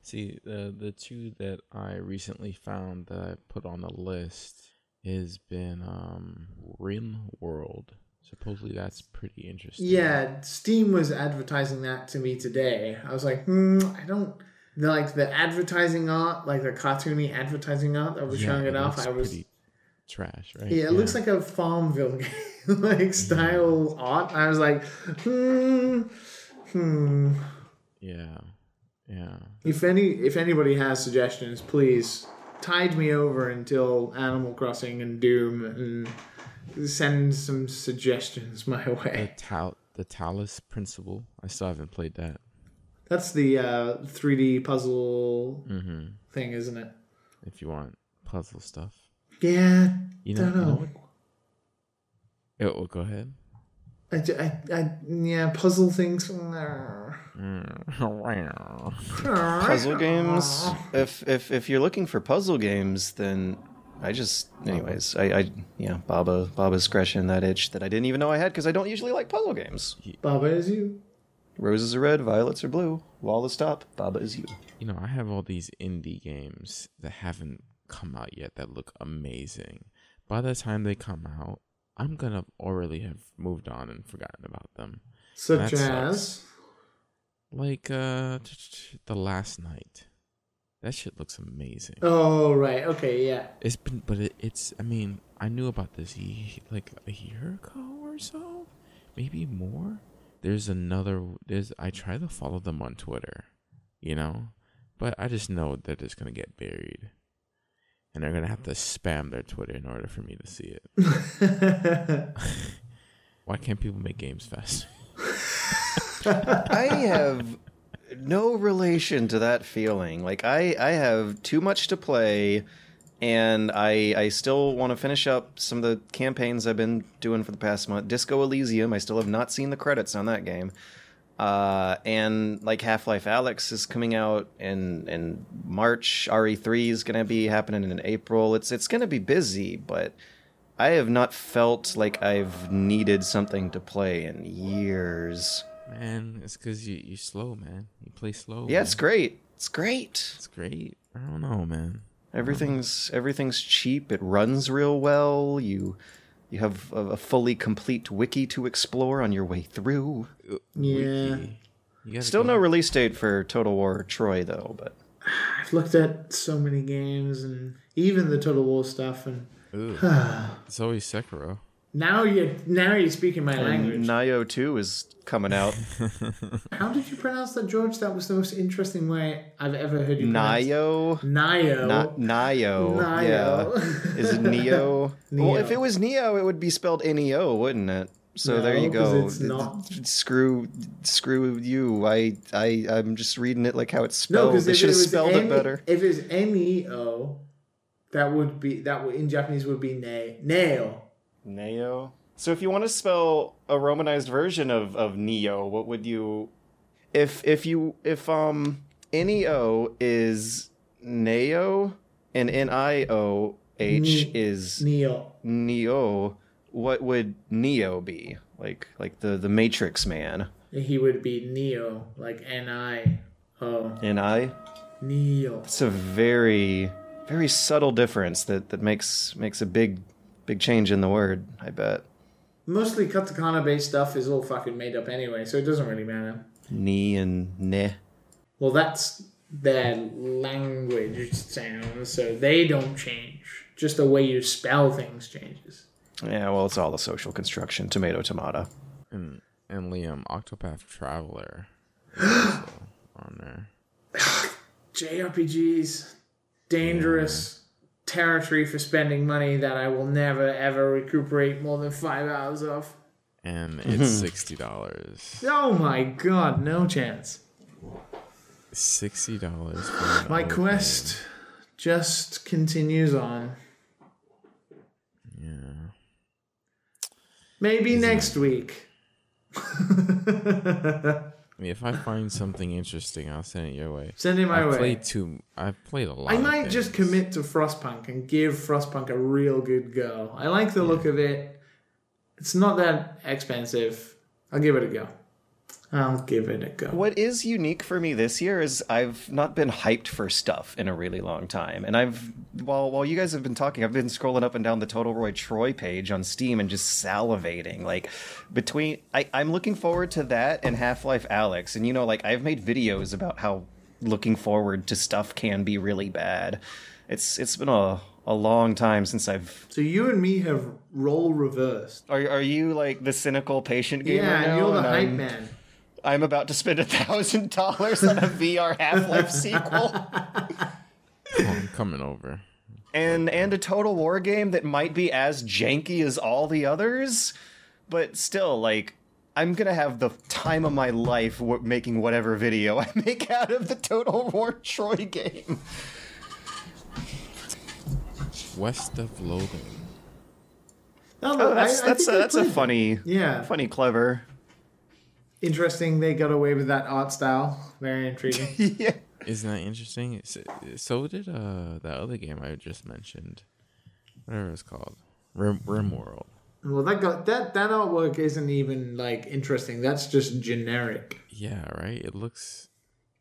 [SPEAKER 3] See, the the two that I recently found that I put on the list has been um Rim World. Supposedly that's pretty interesting.
[SPEAKER 1] Yeah, Steam was advertising that to me today. I was like, hmm, I don't the like the advertising art, like the cartoony advertising art that was showing it off.
[SPEAKER 3] looks
[SPEAKER 1] I was
[SPEAKER 3] pretty trash, right?
[SPEAKER 1] yeah, it looks like a Farmville game, like style art. I was like, hmm, hmm.
[SPEAKER 3] yeah, yeah.
[SPEAKER 1] If any, if anybody has suggestions, please tide me over until Animal Crossing and Doom, and send some suggestions my
[SPEAKER 3] The
[SPEAKER 1] way.
[SPEAKER 3] tal the Talos Principle. I still haven't played that.
[SPEAKER 1] That's the uh, 3D puzzle
[SPEAKER 3] Mm-hmm.
[SPEAKER 1] thing, isn't it?
[SPEAKER 3] If you want puzzle stuff,
[SPEAKER 1] Yeah,
[SPEAKER 3] you know.
[SPEAKER 1] don't
[SPEAKER 3] you know
[SPEAKER 1] know.
[SPEAKER 3] what? Oh, well, go ahead.
[SPEAKER 1] I, ju- I, I, yeah, puzzle things. uh,
[SPEAKER 2] puzzle games. If if if you're looking for puzzle games, then I just, anyways, I, I yeah, Baba Baba's scratching that itch that I didn't even know I had because I don't usually like puzzle games.
[SPEAKER 1] Baba is you.
[SPEAKER 2] Roses are red, violets are blue. Wall is top. Baba is you.
[SPEAKER 3] You know, I have all these indie games that haven't come out yet that look amazing. By the time they come out, I'm gonna already have moved on and forgotten about them.
[SPEAKER 1] Such as.
[SPEAKER 3] Like uh the last night. That shit looks amazing.
[SPEAKER 1] Oh, right. Okay, yeah.
[SPEAKER 3] It's been but it, it's I mean, I knew about this ye- like a year ago or so, maybe more. There's another there's I try to follow them on Twitter, you know? But I just know they're just going to get buried. And they're going to have to spam their Twitter in order for me to see it. Why can't people make games faster?
[SPEAKER 2] I have no relation to that feeling. Like I, I have too much to play, and I, I still want to finish up some of the campaigns I've been doing for the past month. Disco Elysium. I still have not seen the credits on that game. Uh, and like Half Life Alyx is coming out in in March. RE3 is gonna be happening in April. It's it's gonna be busy, but I have not felt like I've needed something to play in years.
[SPEAKER 3] Man, it's because you, you're slow, man. You play slow.
[SPEAKER 2] Yeah,
[SPEAKER 3] man.
[SPEAKER 2] it's great. It's great.
[SPEAKER 3] It's great. I don't know, man.
[SPEAKER 2] Everything's everything's cheap. It runs real well. You you have a, a fully complete wiki to explore on your way through.
[SPEAKER 1] Uh, yeah.
[SPEAKER 3] Wiki. You
[SPEAKER 2] Still
[SPEAKER 3] go-
[SPEAKER 2] no release date for Total War Troy though, but
[SPEAKER 1] I've looked at so many games and even the Total War stuff, and
[SPEAKER 3] Ooh. it's always Sekiro.
[SPEAKER 1] Now you now you're speaking my language.
[SPEAKER 2] Nioh 2 is coming out.
[SPEAKER 1] How did you pronounce that, George? That was the most interesting way I've ever heard you pronounce.
[SPEAKER 2] Nio
[SPEAKER 1] Nio.
[SPEAKER 2] Not Nio.
[SPEAKER 1] Nio.
[SPEAKER 2] Yeah. Is it Neo? Well, if it was Neo, it would be spelled N-E-O, wouldn't it? So
[SPEAKER 1] No,
[SPEAKER 2] there you go.
[SPEAKER 1] it's not.
[SPEAKER 2] Screw, screw you. I, I, I'm just reading it like how it's spelled.
[SPEAKER 1] because
[SPEAKER 2] they should have spelled
[SPEAKER 1] N-
[SPEAKER 2] it better.
[SPEAKER 1] If it's N E O, that would be that would in Japanese would be ne nail.
[SPEAKER 2] Neo. So if you want to spell a romanized version of, of Neo, what would you if if you if um N-E-O is Neo and N-I-O-H
[SPEAKER 1] Ne-
[SPEAKER 2] is
[SPEAKER 1] Neo.
[SPEAKER 2] Neo, what would Neo be? Like like the the Matrix man.
[SPEAKER 1] He would be Neo, like N I O.
[SPEAKER 2] And I
[SPEAKER 1] Neo.
[SPEAKER 2] it's a very very subtle difference that that makes makes a big big change in the word, I bet.
[SPEAKER 1] Mostly katakana based stuff is all fucking made up anyway, so it doesn't really matter.
[SPEAKER 2] Ni and ne.
[SPEAKER 1] Well, that's their language sounds, so they don't change. Just the way you spell things changes.
[SPEAKER 2] Yeah, well, it's all a social construction. Tomato, tomato.
[SPEAKER 3] And and Liam, Octopath Traveler. on there.
[SPEAKER 1] JRPGs, dangerous territory for spending money that I will never ever recuperate more than five hours of.
[SPEAKER 3] And it's sixty dollars.
[SPEAKER 1] Oh my god, no chance.
[SPEAKER 3] Sixty dollars.
[SPEAKER 1] My quest just continues on.
[SPEAKER 3] Yeah.
[SPEAKER 1] Maybe next week.
[SPEAKER 3] If I find something interesting, I'll send it your way.
[SPEAKER 1] Send it my
[SPEAKER 3] I've
[SPEAKER 1] way.
[SPEAKER 3] played too. I've played a lot.
[SPEAKER 1] I might just commit to Frostpunk and give Frostpunk a real good go. I like the look of it. It's not that expensive. I'll give it a go. I'll give it a go.
[SPEAKER 2] What is unique for me this year is I've not been hyped for stuff in a really long time, and I've while while you guys have been talking, I've been scrolling up and down the Total Roy Troy page on Steam and just salivating. Like between, I, I'm looking forward to that and Half Life Alyx, and you know, like I've made videos about how looking forward to stuff can be really bad. It's it's been a a long time since I've.
[SPEAKER 1] So you and me have role reversed.
[SPEAKER 2] Are are you like the cynical patient gamer
[SPEAKER 1] Yeah,
[SPEAKER 2] now?
[SPEAKER 1] and you're the
[SPEAKER 2] and
[SPEAKER 1] hype
[SPEAKER 2] I'm,
[SPEAKER 1] man.
[SPEAKER 2] I'm about to spend a thousand dollars on a VR Half Life sequel.
[SPEAKER 3] Oh, I'm coming over.
[SPEAKER 2] and and a total war game that might be as janky as all the others but still like i'm gonna have the time of my life w- making whatever video i make out of the total war troy game
[SPEAKER 3] West of Loathing.
[SPEAKER 1] No,
[SPEAKER 2] oh, that's
[SPEAKER 1] I- I
[SPEAKER 2] that's
[SPEAKER 1] think
[SPEAKER 2] a,
[SPEAKER 1] I
[SPEAKER 2] that's a funny
[SPEAKER 1] Yeah,
[SPEAKER 2] funny clever
[SPEAKER 1] interesting. They got away with that art style. Very intriguing.
[SPEAKER 2] yeah
[SPEAKER 3] Isn't that interesting? So, so did uh that other game I just mentioned, whatever it's called, Rim, Rimworld.
[SPEAKER 1] well, that got that that artwork isn't even like interesting. That's just generic.
[SPEAKER 3] Yeah, right. It looks.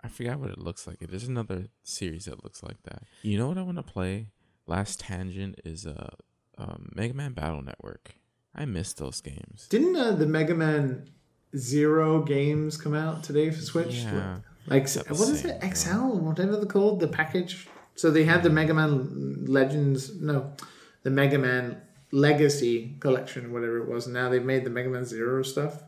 [SPEAKER 3] I forgot what it looks like. There's another series that looks like that. You know what I want to play? Last tangent is uh, um, Mega Man Battle Network. I miss those games.
[SPEAKER 1] Didn't uh, the Mega Man Zero games come out today for Switch?
[SPEAKER 3] Yeah.
[SPEAKER 1] Like what
[SPEAKER 3] was
[SPEAKER 1] it? XL, whatever they're called, the package. So they had the Mega Man Legends, no, the Mega Man Legacy collection, whatever it was. And now they've made the Mega Man Zero stuff.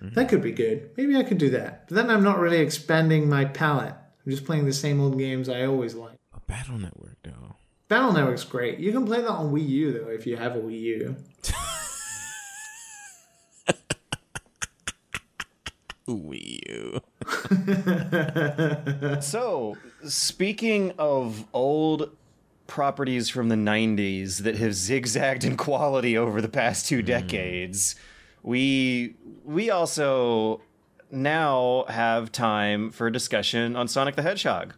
[SPEAKER 3] Mm-hmm.
[SPEAKER 1] That could be good. Maybe I could do that. But then I'm not really expanding my palette. I'm just playing the same old games I always like.
[SPEAKER 3] A Battle Network though.
[SPEAKER 1] Battle Network's great. You can play that on Wii U though if you have a Wii U.
[SPEAKER 3] Wii U.
[SPEAKER 2] so speaking of old properties from the 90s that have zigzagged in quality over the past two decades we we also now have time for a discussion on sonic the hedgehog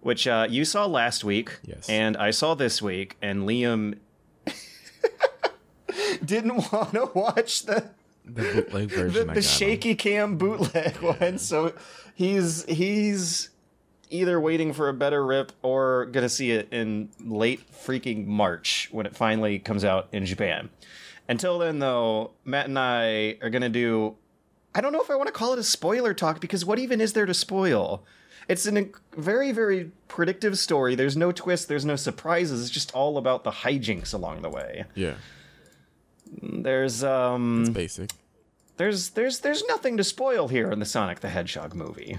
[SPEAKER 2] which uh, you saw last week
[SPEAKER 3] Yes.
[SPEAKER 2] and i saw this week and liam didn't want to watch the
[SPEAKER 3] The bootleg
[SPEAKER 2] the,
[SPEAKER 3] version.
[SPEAKER 2] The
[SPEAKER 3] got
[SPEAKER 2] shaky cam bootleg one. So he's he's either waiting for a better rip or gonna see it in late freaking March when it finally comes out in Japan. Until then, though, Matt and I are gonna do. I don't know if I want to call it a spoiler talk because what even is there to spoil? It's a very, very predictive story. There's no twist. There's no surprises. It's just all about the hijinks along the way.
[SPEAKER 3] Yeah,
[SPEAKER 2] There's um.
[SPEAKER 3] it's basic.
[SPEAKER 2] There's there's there's nothing to spoil here in the Sonic the Hedgehog movie.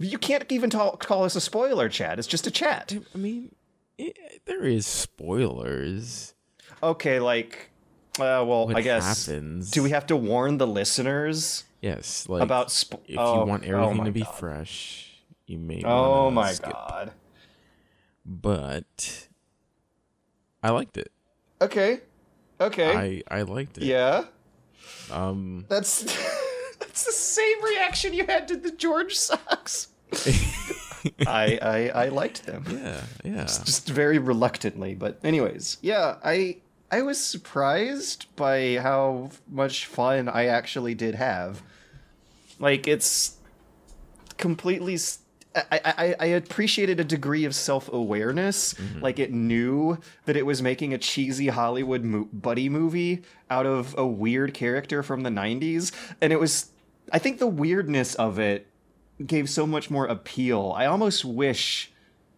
[SPEAKER 2] You can't even ta- call this a spoiler chat. It's just a chat.
[SPEAKER 3] I mean, it, there is spoilers.
[SPEAKER 2] Okay, like, uh, well,
[SPEAKER 3] What
[SPEAKER 2] I guess.
[SPEAKER 3] happens?
[SPEAKER 2] Do we have to warn the listeners
[SPEAKER 3] Yes, like
[SPEAKER 2] about? Sp-
[SPEAKER 3] if
[SPEAKER 2] oh,
[SPEAKER 3] you want
[SPEAKER 2] oh
[SPEAKER 3] everything
[SPEAKER 2] my
[SPEAKER 3] to be
[SPEAKER 2] God.
[SPEAKER 3] fresh, you may.
[SPEAKER 2] Oh my
[SPEAKER 3] skip.
[SPEAKER 2] god.
[SPEAKER 3] But I liked it.
[SPEAKER 2] Okay. Okay.
[SPEAKER 3] I I liked it.
[SPEAKER 2] yeah.
[SPEAKER 3] Um.
[SPEAKER 2] That's that's the same reaction you had to the George socks. I, I I liked them.
[SPEAKER 3] Yeah. Yeah.
[SPEAKER 2] just very reluctantly but anyways yeah i i was surprised by how much fun i actually did have like it's completely s- I, I, I appreciated a degree of self-awareness. Mm-hmm. Like it knew that it was making a cheesy hollywood mo- buddy movie out of a weird character from the 90s and it was i think the weirdness of it gave so much more appeal. I almost wish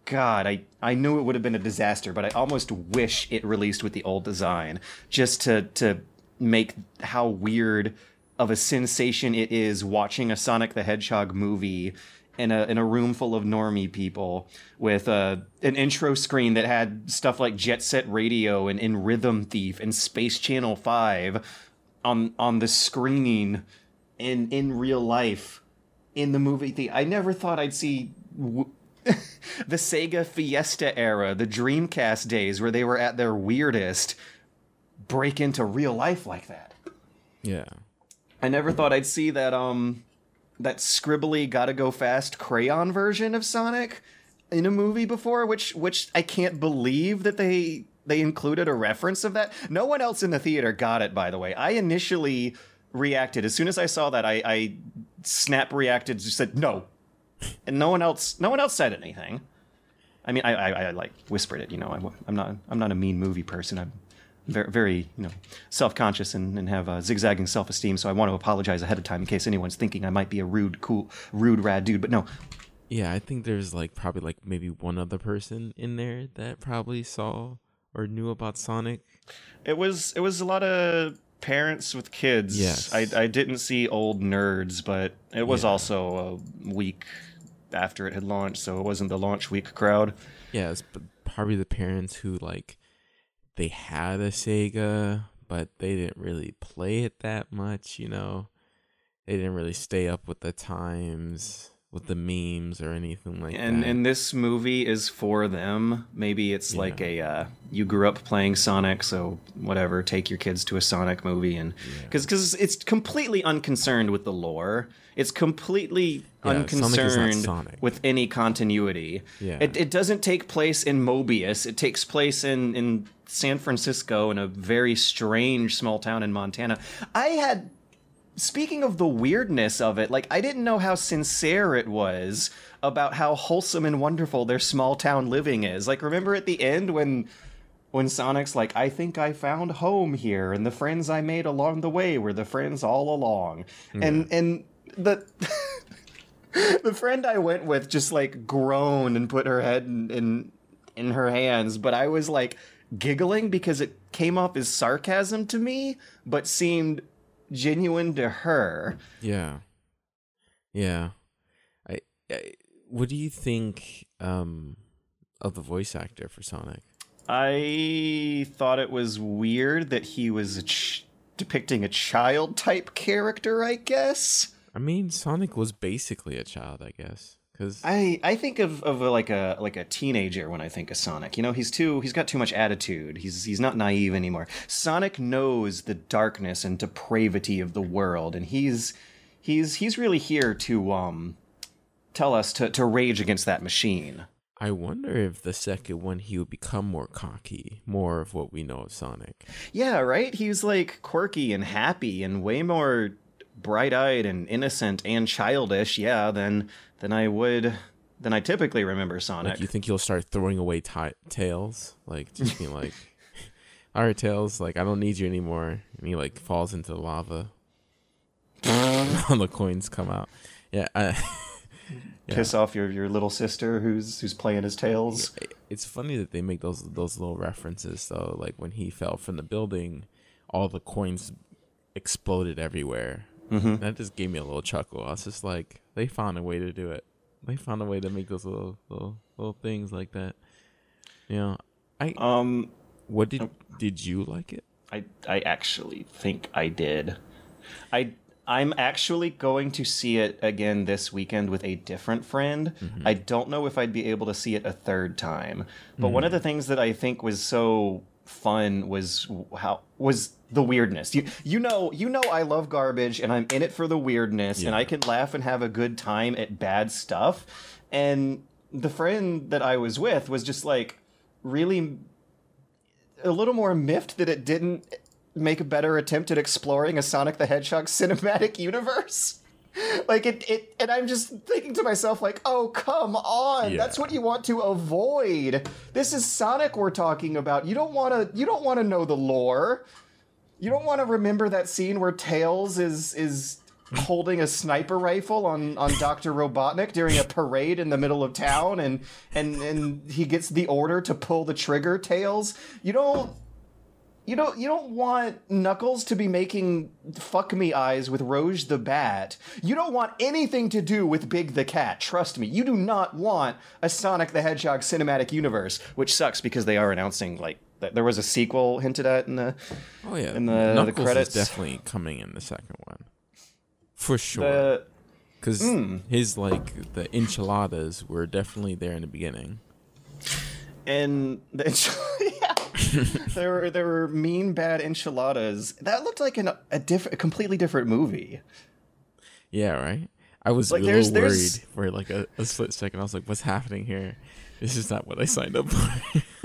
[SPEAKER 2] God, I, I knew it would have been a disaster, but I almost wish it released with the old design just to to make how weird of a sensation it is watching a Sonic the Hedgehog movie in a in a room full of normie people with a an intro screen that had stuff like Jet Set Radio and, and Rhythm Thief and Space Channel 5 on on the screen in in real life in the movie theater. I never thought I'd see w- the Sega Fiesta era, the Dreamcast days where they were at their weirdest, break into real life like that.
[SPEAKER 3] Yeah.
[SPEAKER 2] I never thought I'd see that um that scribbly gotta go fast crayon version of Sonic in a movie before, which which I can't believe that they they included a reference of that. No one else in the theater got it, by the way. I initially reacted as soon as I saw that. I, I snap reacted, just said no, and no one else no one else said anything. I mean, I, I, I like whispered it. You know, I, I'm not I'm not a mean movie person. I'm very, very you know self conscious and, and have a zigzagging self esteem. So I want to apologize ahead of time in case anyone's thinking I might be a rude, cool, rude, rad dude. But no,
[SPEAKER 3] Yeah, I think there's like probably like maybe one other person in there that probably saw or knew about Sonic.
[SPEAKER 2] It was it was a lot of parents with kids.
[SPEAKER 3] Yes.
[SPEAKER 2] I I didn't see old nerds, but it was
[SPEAKER 3] Yeah.
[SPEAKER 2] also a week after it had launched, so it wasn't the launch week crowd.
[SPEAKER 3] Yeah, it's probably the parents who like they had a Sega, but they didn't really play it that much. You know, they didn't really stay up with the times with the memes or anything like
[SPEAKER 2] and
[SPEAKER 3] that.
[SPEAKER 2] and this movie is for them. Maybe it's like a uh, you grew up playing Sonic, so whatever. Take your kids to a Sonic movie, and because because it's completely unconcerned with the lore. It's completely
[SPEAKER 3] Yeah, Sonic
[SPEAKER 2] unconcerned
[SPEAKER 3] Sonic.
[SPEAKER 2] with any continuity.
[SPEAKER 3] Yeah.
[SPEAKER 2] It, it doesn't take place in Mobius. It takes place in in San Francisco in a very strange small town in Montana. I had speaking of the weirdness of it, like I didn't know how sincere it was about how wholesome and wonderful their small town living is. Like remember at the end when when Sonic's like, I think I found home here, and the friends I made along the way were the friends all along. And and the the friend I went with just like groaned and put her head in, in in her hands, but I was like giggling because it came off as sarcasm to me, but seemed genuine to her.
[SPEAKER 3] yeah, yeah. I, I what do you think um of the voice actor for Sonic?
[SPEAKER 2] I thought it was weird that he was a ch- depicting a child type character, I guess.
[SPEAKER 3] I mean, Sonic was basically a child, I guess, because
[SPEAKER 2] I, I think of, of a, like a like a teenager when I think of Sonic. You know, he's too he's got too much attitude. He's he's not naive anymore. Sonic knows the darkness and depravity of the world, and he's he's he's really here to um tell us to, to rage against that machine.
[SPEAKER 3] I wonder if the second one he would become more cocky, more of what we know of Sonic.
[SPEAKER 2] Yeah, right? He's like quirky and happy and way more bright-eyed and innocent and childish, yeah, than than I would than I typically remember Sonic.
[SPEAKER 3] Like, you think he'll start throwing away ti tails, like just being like, "All right, tails, like I don't need you anymore," and he like falls into the lava. All the coins come out. Yeah, I,
[SPEAKER 2] Piss off your, your little sister who's who's playing his tails.
[SPEAKER 3] it's funny that they make those those little references though. Like when he fell from the building, all the coins exploded everywhere. Mm-hmm. That just gave me a little chuckle. I was just like, they found a way to do it. They found a way to make those little little little things like that. You know, I
[SPEAKER 2] Um
[SPEAKER 3] what did did you like it?
[SPEAKER 2] I I actually think I did. I I'm actually going to see it again this weekend with a different friend. I don't know if I'd be able to see it a third time. But one of the things that I think was so fun was how was the weirdness. You you know you know I love garbage and I'm in it for the weirdness and I can laugh and have a good time at bad stuff. And the friend that I was with was just like really a little more miffed that it didn't make a better attempt at exploring a Sonic the Hedgehog cinematic universe. Like it, it, and I'm just thinking to myself, like, oh come on,
[SPEAKER 3] Yeah.
[SPEAKER 2] that's what you want to avoid. This is Sonic we're talking about. You don't want to, you don't want to know the lore. You don't want to remember that scene where Tails is is holding a sniper rifle on on Dr. Robotnik during a parade in the middle of town and and and he gets the order to pull the trigger Tails. You don't you don't you don't want Knuckles to be making fuck me eyes with Rouge the Bat. You don't want anything to do with Big the Cat. Trust me. You do not want a Sonic the Hedgehog cinematic universe, which sucks because they are announcing like there was a sequel hinted at in the
[SPEAKER 3] Oh yeah,
[SPEAKER 2] In the- the credits.
[SPEAKER 3] definitely coming in the second one, for sure. Because
[SPEAKER 2] Hmm.
[SPEAKER 3] his like the enchiladas were definitely there in the beginning.
[SPEAKER 2] and the yeah, there were there were mean bad enchiladas. That looked like an, a different, a completely different movie.
[SPEAKER 3] Yeah, right. I was
[SPEAKER 2] Like,
[SPEAKER 3] a little
[SPEAKER 2] there's-
[SPEAKER 3] worried
[SPEAKER 2] there's-
[SPEAKER 3] for like a, a split second. I was like, "What's happening here? This is not what I signed up for."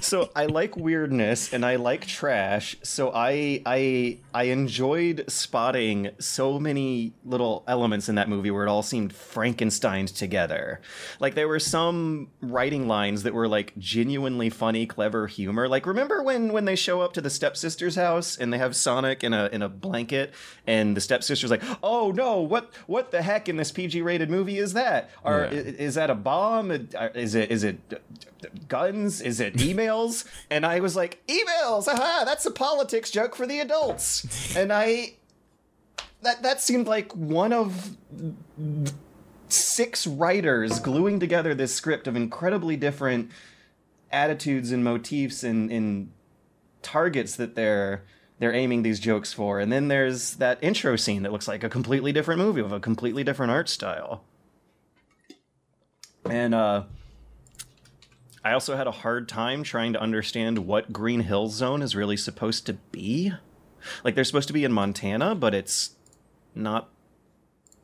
[SPEAKER 2] so I like weirdness and I like trash. So I I I enjoyed spotting so many little elements in that movie where it all seemed Frankensteined together. Like there were some writing lines that were like genuinely funny, clever humor. Like remember when when they show up to the stepsister's house and they have Sonic in a in a blanket and the stepsister's like, "Oh no, what what the heck in this PG-rated movie is that? Or
[SPEAKER 3] Yeah.
[SPEAKER 2] i- is that a bomb? Is it is it guns? Is it emails? and I was like, emails! Aha! That's a politics joke for the adults. and I that that seemed like one of six writers gluing together this script of incredibly different attitudes and motifs and, and targets that they're they're aiming these jokes for. And then there's that intro scene that looks like a completely different movie with a completely different art style. And uh I also had a hard time trying to understand what Green Hill Zone is really supposed to be. Like they're supposed to be in Montana, but it's not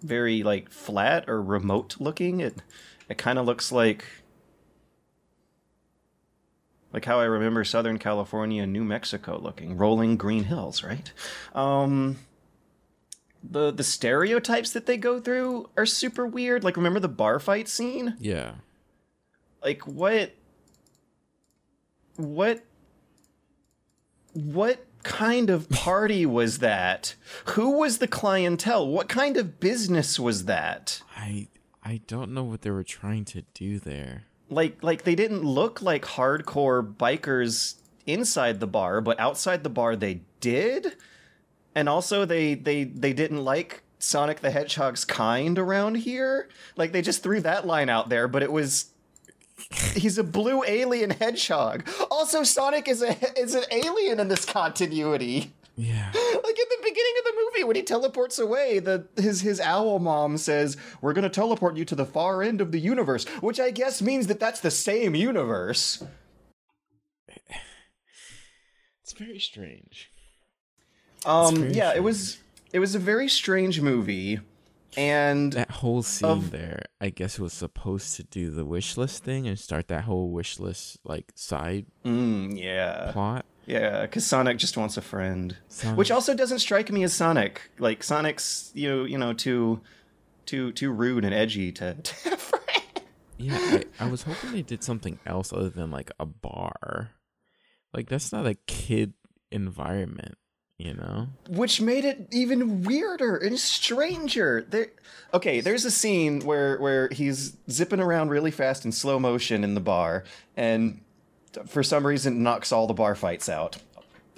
[SPEAKER 2] very like flat or remote looking. It it kind of looks like like how I remember Southern California and New Mexico looking, rolling green hills, right? Um the the stereotypes that they go through are super weird. Like remember the bar fight scene?
[SPEAKER 3] Yeah.
[SPEAKER 2] like what what what kind of party was that? Who was the clientele? What kind of business was that?
[SPEAKER 3] I I don't know what they were trying to do there.
[SPEAKER 2] like like they didn't look like hardcore bikers inside the bar but outside the bar they did? And also they they they didn't like Sonic the Hedgehog's kind around here? Like they just threw that line out there but it was he's a blue alien hedgehog. Also Sonic is a is an alien in this continuity.
[SPEAKER 3] Yeah.
[SPEAKER 2] like in the beginning of the movie when he teleports away the his his owl mom says we're going to teleport you to the far end of the universe which i guess means that that's the same universe.
[SPEAKER 3] It's very strange.
[SPEAKER 2] um
[SPEAKER 3] very
[SPEAKER 2] yeah it was it was a very strange movie and
[SPEAKER 3] That whole scene
[SPEAKER 2] Of-
[SPEAKER 3] there, I guess was supposed to do the wish list thing and start that whole wish list like side
[SPEAKER 2] mm, yeah
[SPEAKER 3] plot.
[SPEAKER 2] yeah because sonic just wants a friend
[SPEAKER 3] Sonic-
[SPEAKER 2] which also doesn't strike me as sonic like sonic's you know you know too too too rude and edgy to, to have friends.
[SPEAKER 3] Yeah, I, I was hoping they did something else other than like a bar. Like that's not a kid environment, you know?
[SPEAKER 2] which made it even weirder and stranger. There, okay, there's a scene where where he's zipping around really fast in slow motion in the bar, and for some reason knocks all the bar fights out.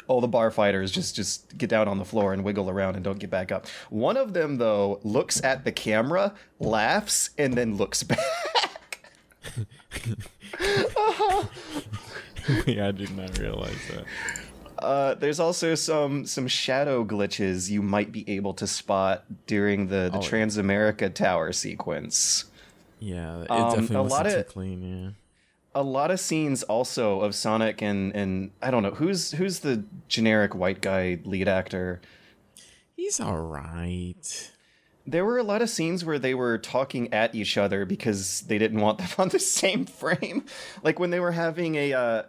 [SPEAKER 2] All the bar fighters just just get down on the floor and wiggle around and don't get back up. One of them though looks at the camera, laughs, and then looks back.
[SPEAKER 3] yeah, I did not realize that.
[SPEAKER 2] Uh, there's also some some shadow glitches you might be able to spot during the, the
[SPEAKER 3] Oh, yeah.
[SPEAKER 2] Transamerica Tower sequence.
[SPEAKER 3] Yeah, it
[SPEAKER 2] Um,
[SPEAKER 3] definitely
[SPEAKER 2] a lot of-
[SPEAKER 3] clean, yeah.
[SPEAKER 2] A lot of scenes also of Sonic and and I don't know who's who's the generic white guy lead actor.
[SPEAKER 3] He's alright.
[SPEAKER 2] There were a lot of scenes where they were talking at each other because they didn't want them on the same frame. Like when they were having a uh,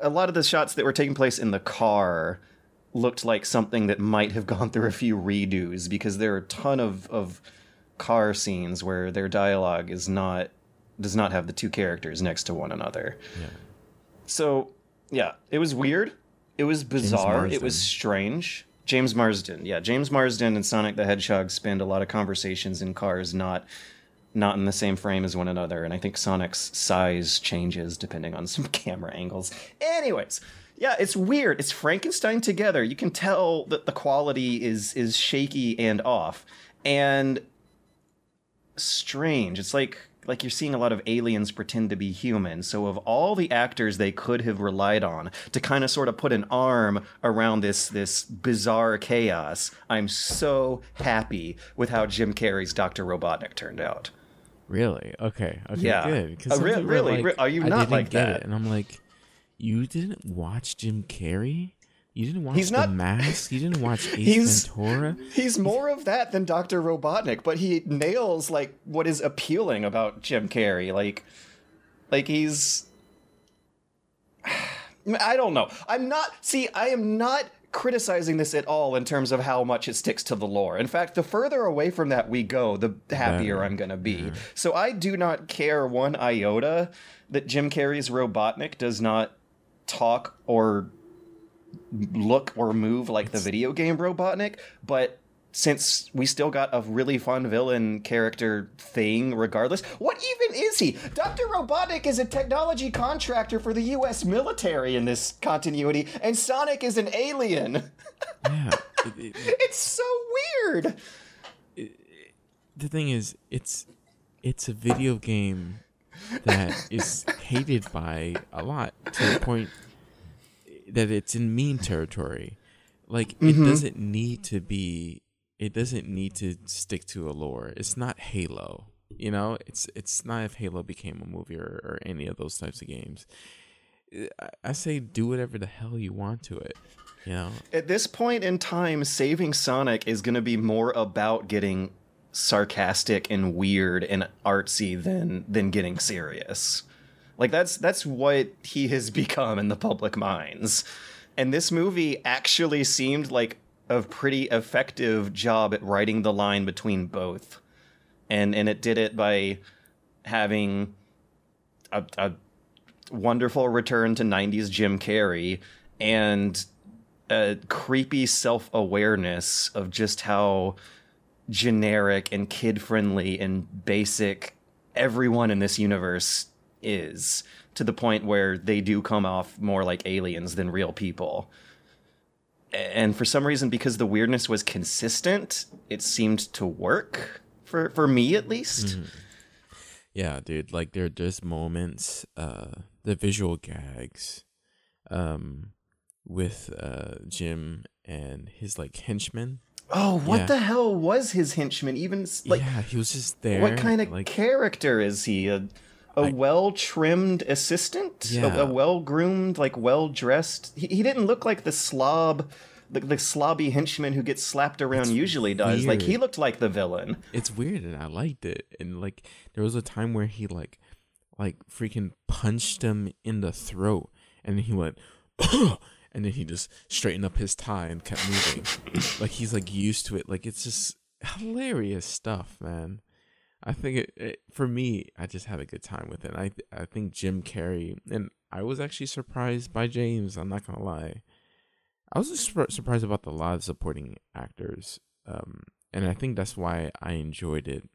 [SPEAKER 2] a, lot of the shots that were taking place in the car looked like something that might have gone through a few redos because there are a ton of of car scenes where their dialogue is not does not have the two characters next to one another.
[SPEAKER 3] Yeah.
[SPEAKER 2] So, yeah, it was weird. It was bizarre. It was strange. James Marsden. Yeah, James Marsden and Sonic the Hedgehog spend a lot of conversations in cars not not in the same frame as one another, and I think Sonic's size changes depending on some camera angles. Anyways, yeah, it's weird. It's Frankenstein together. You can tell that the quality is is shaky and off. And strange. It's like like you're seeing a lot of aliens pretend to be human. So of all the actors they could have relied on to kind of sort of put an arm around this this bizarre chaos, I'm so happy with how Jim Carrey's Dr. Robotnik turned out.
[SPEAKER 3] Really? Okay. Okay.
[SPEAKER 2] Yeah.
[SPEAKER 3] Good. 'Cause
[SPEAKER 2] Uh, re- really?
[SPEAKER 3] like,
[SPEAKER 2] Re- are you not like that?
[SPEAKER 3] It. And I'm like, you didn't watch Jim Carrey? You didn't watch
[SPEAKER 2] He's
[SPEAKER 3] The
[SPEAKER 2] not-
[SPEAKER 3] Mask? You didn't watch Ace
[SPEAKER 2] He's-
[SPEAKER 3] Ventura?
[SPEAKER 2] He's more of that than Dr. Robotnik, but he nails like what is appealing about Jim Carrey. Like like he's I don't know. I'm not. See, I am not criticizing this at all in terms of how much it sticks to the lore. In fact, the further away from that we go, the happier
[SPEAKER 3] Better.
[SPEAKER 2] I'm going to be. So I do not care one iota that Jim Carrey's Robotnik does not talk or look or move like the video game Robotnik, but since we still got a really fun villain character thing regardless. What even is he? Dr. Robotnik is a technology contractor for the US military in this continuity, and Sonic is an alien.
[SPEAKER 3] Yeah. it- it-
[SPEAKER 2] It's so weird.
[SPEAKER 3] the thing is, it's it's a video game that is hated by a lot to the point that it's in meme territory. Like it mm-hmm. doesn't need to be. It doesn't need to stick to a lore. It's not Halo. You know, it's it's not if Halo became a movie or, or any of those types of games. I, I say do whatever the hell you want to it. You know,
[SPEAKER 2] At this point in time, saving Sonic is going to be more about getting sarcastic and weird and artsy than than getting serious. Like that's that's what he has become in the public minds. And this movie actually seemed like a pretty effective job at writing the line between both. And and it did it by having a, a wonderful return to 90s Jim Carrey and a creepy self awareness of just how generic and kid friendly and basic everyone in this universe is to the point where they do come off more like aliens than real people. And for some reason, because the weirdness was consistent, it seemed to work for for me at least.
[SPEAKER 3] Yeah, dude. Like there, there's moments, uh, the visual gags, um, with uh Jim and his like henchmen.
[SPEAKER 2] Oh, what
[SPEAKER 3] Yeah.
[SPEAKER 2] the hell was his henchman? Even like,
[SPEAKER 3] yeah, he was just there.
[SPEAKER 2] what kind of
[SPEAKER 3] like?
[SPEAKER 2] character is he? A, a well trimmed assistant? A-
[SPEAKER 3] Yeah.
[SPEAKER 2] A, well groomed, like well dressed? He, he didn't look like the slob, the, the slobby henchman who gets slapped around usually does. Like, he looked like the villain.
[SPEAKER 3] it's weird, and I liked it. And like, there was a time where he like, like freaking punched him in the throat, and he went, and then he just straightened up his tie and kept moving. like he's like used to it. Like it's just hilarious stuff, man. I think it, it for me, I just had a good time with it. I I think Jim Carrey and I was actually surprised by James. I'm not gonna lie. I was sur- surprised about the lot of supporting actors, um, and I think that's why I enjoyed it.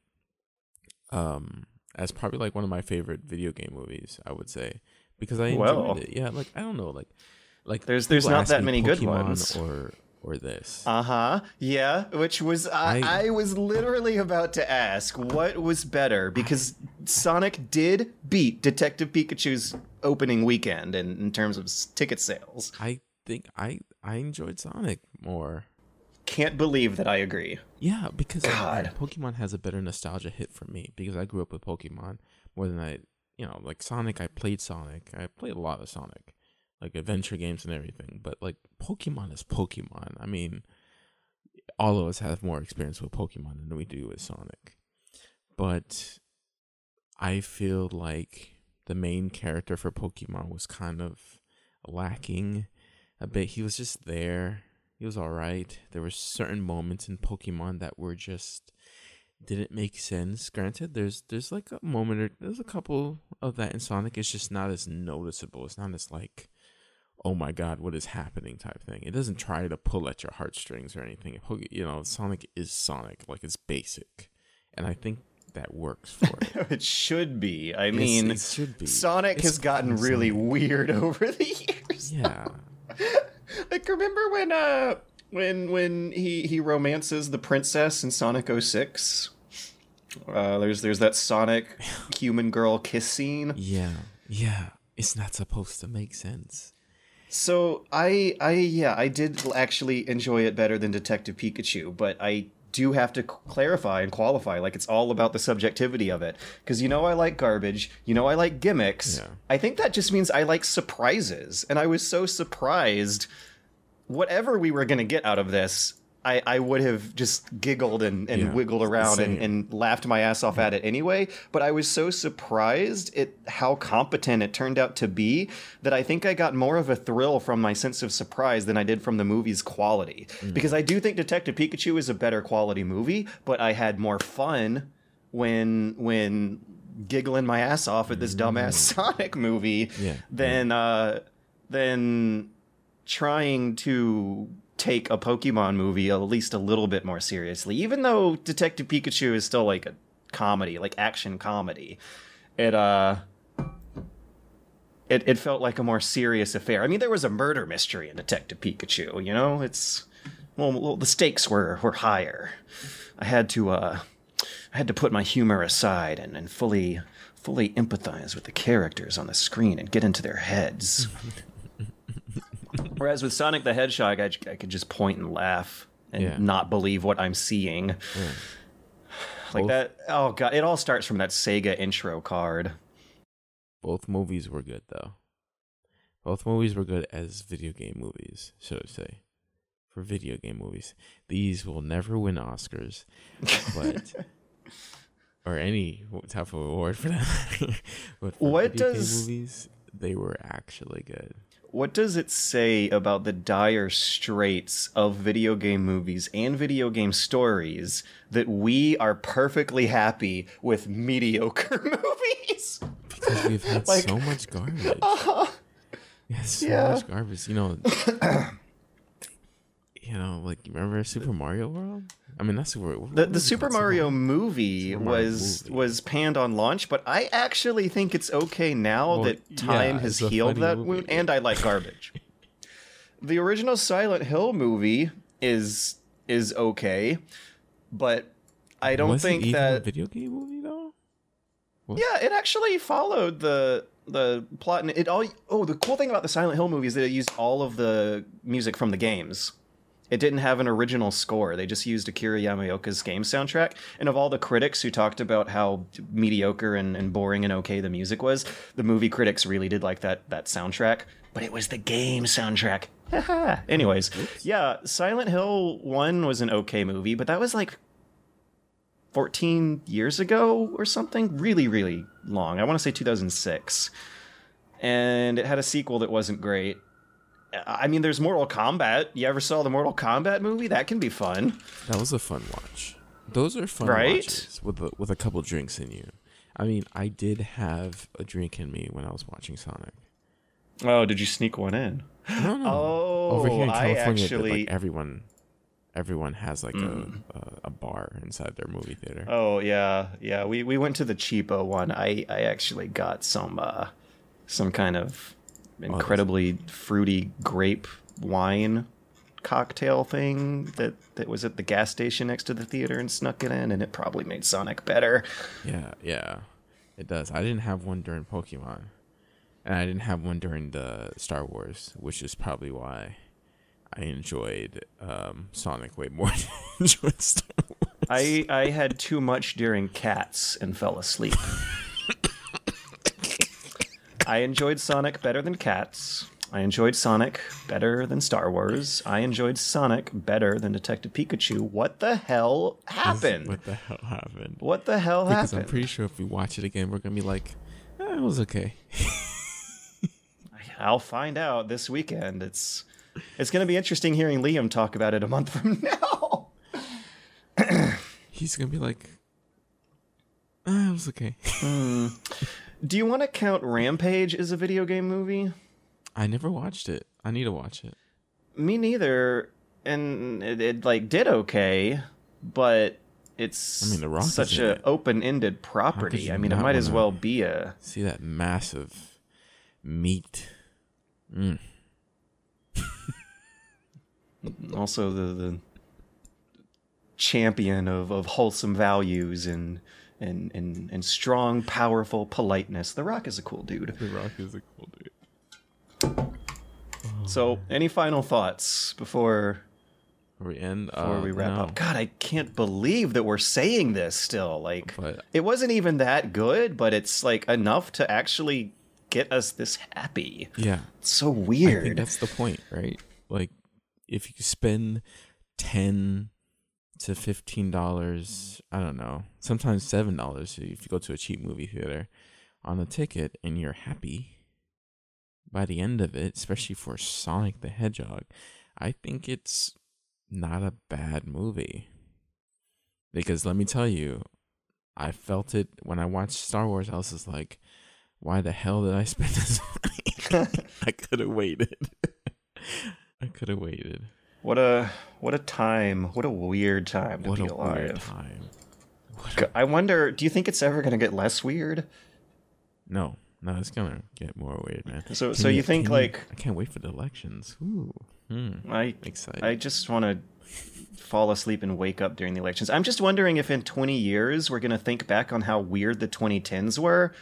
[SPEAKER 3] Um, as probably like one of my favorite video game movies, I would say, because I enjoyed
[SPEAKER 2] Well.
[SPEAKER 3] it. Yeah, like I don't know, like like
[SPEAKER 2] There's- there's not that many good ones.
[SPEAKER 3] or or this.
[SPEAKER 2] Uh huh. Yeah, which was I,
[SPEAKER 3] I-
[SPEAKER 2] I was literally about to ask what was better because Sonic did beat Detective Pikachu's opening weekend in, in terms of ticket sales.
[SPEAKER 3] I think I I enjoyed Sonic more.
[SPEAKER 2] Can't believe that I agree.
[SPEAKER 3] Yeah, because uh,
[SPEAKER 2] God.
[SPEAKER 3] Pokemon has a better nostalgia hit for me because I grew up with Pokemon more than I, you know, like Sonic. I played Sonic. I played a lot of Sonic, like adventure games and everything. But like Pokemon is Pokemon. I mean, all of us have more experience with Pokemon than we do with Sonic. But I feel like the main character for Pokemon was kind of lacking a bit. He was just there. He was all right. There were certain moments in Pokemon that were just didn't make sense. Granted, there's there's like a moment or there's a couple of that in Sonic. It's just not as noticeable. It's not as like, oh my god, what is happening type thing. It doesn't try to pull at your heartstrings or anything. You know, Sonic is Sonic. Like it's basic, and I think that works for it.
[SPEAKER 2] it should be. I
[SPEAKER 3] It's-
[SPEAKER 2] mean,
[SPEAKER 3] it should be.
[SPEAKER 2] Sonic
[SPEAKER 3] It's
[SPEAKER 2] has gotten really
[SPEAKER 3] Sonic.
[SPEAKER 2] weird over the years.
[SPEAKER 3] Yeah.
[SPEAKER 2] Like remember when uh when when he he romances the princess in Sonic 06? Uh there's there's that Sonic human girl kiss scene.
[SPEAKER 3] Yeah. Yeah. It's not supposed to make sense.
[SPEAKER 2] So I I yeah, I did actually enjoy it better than Detective Pikachu, but I do have to c- clarify and qualify like it's all about the subjectivity of it because you know I like garbage, you know I like gimmicks.
[SPEAKER 3] Yeah.
[SPEAKER 2] I think that just means I like surprises and I was so surprised whatever we were going to get out of this, I, I would have just giggled and, and
[SPEAKER 3] Yeah,
[SPEAKER 2] wiggled around and, and laughed my ass off at it anyway. But I was so surprised at how competent it turned out to be that I think I got more of a thrill from my sense of surprise than I did from the movie's quality. Because I do think Detective Pikachu is a better quality movie, but I had more fun when when giggling my ass off at this dumbass Sonic movie
[SPEAKER 3] Yeah,
[SPEAKER 2] than uh than trying to take a Pokemon movie at least a little bit more seriously. Even though Detective Pikachu is still like a comedy, like action comedy. It uh it, it felt like a more serious affair. I mean, there was a murder mystery in Detective Pikachu, you know? It's well, well the stakes were were higher. I had to uh I had to put my humor aside and, and fully fully empathize with the characters on the screen and get into their heads. Whereas with Sonic the Hedgehog, I, I could just point and laugh and
[SPEAKER 3] Yeah.
[SPEAKER 2] not believe what I'm seeing. Like
[SPEAKER 3] Both-
[SPEAKER 2] that. Oh god, it all starts from that Sega intro card.
[SPEAKER 3] Both movies were good though. Both movies were good as video game movies, should I say? For video game movies, these will never win Oscars, but or any type of award for that. but for
[SPEAKER 2] What
[SPEAKER 3] video game
[SPEAKER 2] does-
[SPEAKER 3] movies? They were actually good.
[SPEAKER 2] What does it say about the dire straits of video game movies and video game stories that we are perfectly happy with mediocre movies?
[SPEAKER 3] Because we've had
[SPEAKER 2] Like-
[SPEAKER 3] so much garbage. Uh-huh. We had so
[SPEAKER 2] Yeah.
[SPEAKER 3] much garbage. You know, you know, like remember Super Mario World? I mean, that's Super.
[SPEAKER 2] The, the Super? Mario movie
[SPEAKER 3] Super Mario
[SPEAKER 2] was
[SPEAKER 3] movie.
[SPEAKER 2] was panned on launch, but I actually think it's okay now
[SPEAKER 3] Well,
[SPEAKER 2] that time
[SPEAKER 3] yeah,
[SPEAKER 2] has healed that
[SPEAKER 3] movie.
[SPEAKER 2] wound, and I like garbage. the original Silent Hill movie is is okay, but I don't
[SPEAKER 3] Was
[SPEAKER 2] think that
[SPEAKER 3] video game movie though.
[SPEAKER 2] Yeah, it actually followed the the plot, and it all. Oh, the cool thing about the Silent Hill movie is that it used all of the music from the games. It didn't have an original score. They just used Akira Yamaoka's game soundtrack. And of all the critics who talked about how mediocre and, and boring and okay the music was, the movie critics really did like that that soundtrack. But it was the game soundtrack. Anyways, yeah, Silent Hill 1 was an okay movie, but that was like 14 years ago or something. Really, really long. I want to say 2006. And it had a sequel that wasn't great. I mean, there's Mortal Kombat. You ever saw the Mortal Kombat movie? That can be fun.
[SPEAKER 3] That was a fun watch. Those are fun
[SPEAKER 2] Right?
[SPEAKER 3] watches with a, with a couple drinks in you. I mean, I did have a drink in me when I was watching Sonic.
[SPEAKER 2] Oh, did you sneak one in?
[SPEAKER 3] No, no.
[SPEAKER 2] Oh,
[SPEAKER 3] Over here in California,
[SPEAKER 2] actually.
[SPEAKER 3] like everyone, everyone has like a, a a bar inside their movie theater.
[SPEAKER 2] Oh yeah, yeah. We we went to the cheapo one. I I actually got some uh some kind of incredibly fruity grape wine cocktail thing that that was at the gas station next to the theater and snuck it in and it probably made Sonic better.
[SPEAKER 3] Yeah, yeah, it does. I didn't have one during Pokemon, and I didn't have one during the Star Wars, which is probably why I enjoyed um, Sonic way more than I enjoyed Star Wars.
[SPEAKER 2] I I had too much during Cats and fell asleep. I enjoyed Sonic better than Cats. I enjoyed Sonic better than Star Wars. I enjoyed Sonic better than Detective Pikachu. What the hell happened?
[SPEAKER 3] What the hell happened?
[SPEAKER 2] What the hell
[SPEAKER 3] Because
[SPEAKER 2] happened?
[SPEAKER 3] I'm pretty sure if we watch it again, we're gonna be like, eh, "It was okay."
[SPEAKER 2] I'll find out this weekend. It's it's going to be interesting hearing Liam talk about it a month from now.
[SPEAKER 3] He's gonna be like, ah, "It was okay."
[SPEAKER 2] Do you want to count Rampage as a video game movie?
[SPEAKER 3] I never watched it. I need to watch it.
[SPEAKER 2] Me neither. And it, it like did okay, but it's
[SPEAKER 3] I mean, The Rock
[SPEAKER 2] such
[SPEAKER 3] in
[SPEAKER 2] a open-ended property. I mean, it might as well be a
[SPEAKER 3] See that massive meat. Mm.
[SPEAKER 2] also the the champion of, of wholesome values and and, and and strong, powerful politeness. The Rock is a cool dude.
[SPEAKER 3] The Rock is a cool dude.
[SPEAKER 2] So, any final thoughts before
[SPEAKER 3] we end,
[SPEAKER 2] before
[SPEAKER 3] uh,
[SPEAKER 2] we wrap
[SPEAKER 3] no.
[SPEAKER 2] up? God, I can't believe that we're saying this still. Like,
[SPEAKER 3] But-
[SPEAKER 2] it wasn't even that good, but it's like enough to actually get us this happy.
[SPEAKER 3] Yeah,
[SPEAKER 2] It's so
[SPEAKER 3] I think
[SPEAKER 2] weird.
[SPEAKER 3] that's the point, right? Like, if you spend ten to fifteen dollars. I don't know. Sometimes seven dollars if you go to a cheap movie theater on a ticket, and you're happy by the end of it, especially for Sonic the Hedgehog. I think it's not a bad movie. Because let me tell you, I felt it when I watched Star Wars. I was just like, why the hell did I spend this money? I could have waited. I could have waited.
[SPEAKER 2] What a what a time! What a weird time to
[SPEAKER 3] What
[SPEAKER 2] be
[SPEAKER 3] a
[SPEAKER 2] alive.
[SPEAKER 3] weird time.
[SPEAKER 2] G- I wonder. Do you think it's ever going to get less weird?
[SPEAKER 3] No, no, it's gonna get more weird, man.
[SPEAKER 2] So-
[SPEAKER 3] Can
[SPEAKER 2] so you think,
[SPEAKER 3] can
[SPEAKER 2] like-
[SPEAKER 3] I can't wait for the elections. Ooh, hmm,
[SPEAKER 2] I
[SPEAKER 3] excited.
[SPEAKER 2] I just want to fall asleep and wake up during the elections. I'm just wondering if in 20 years we're going to think back on how weird the 2010s were,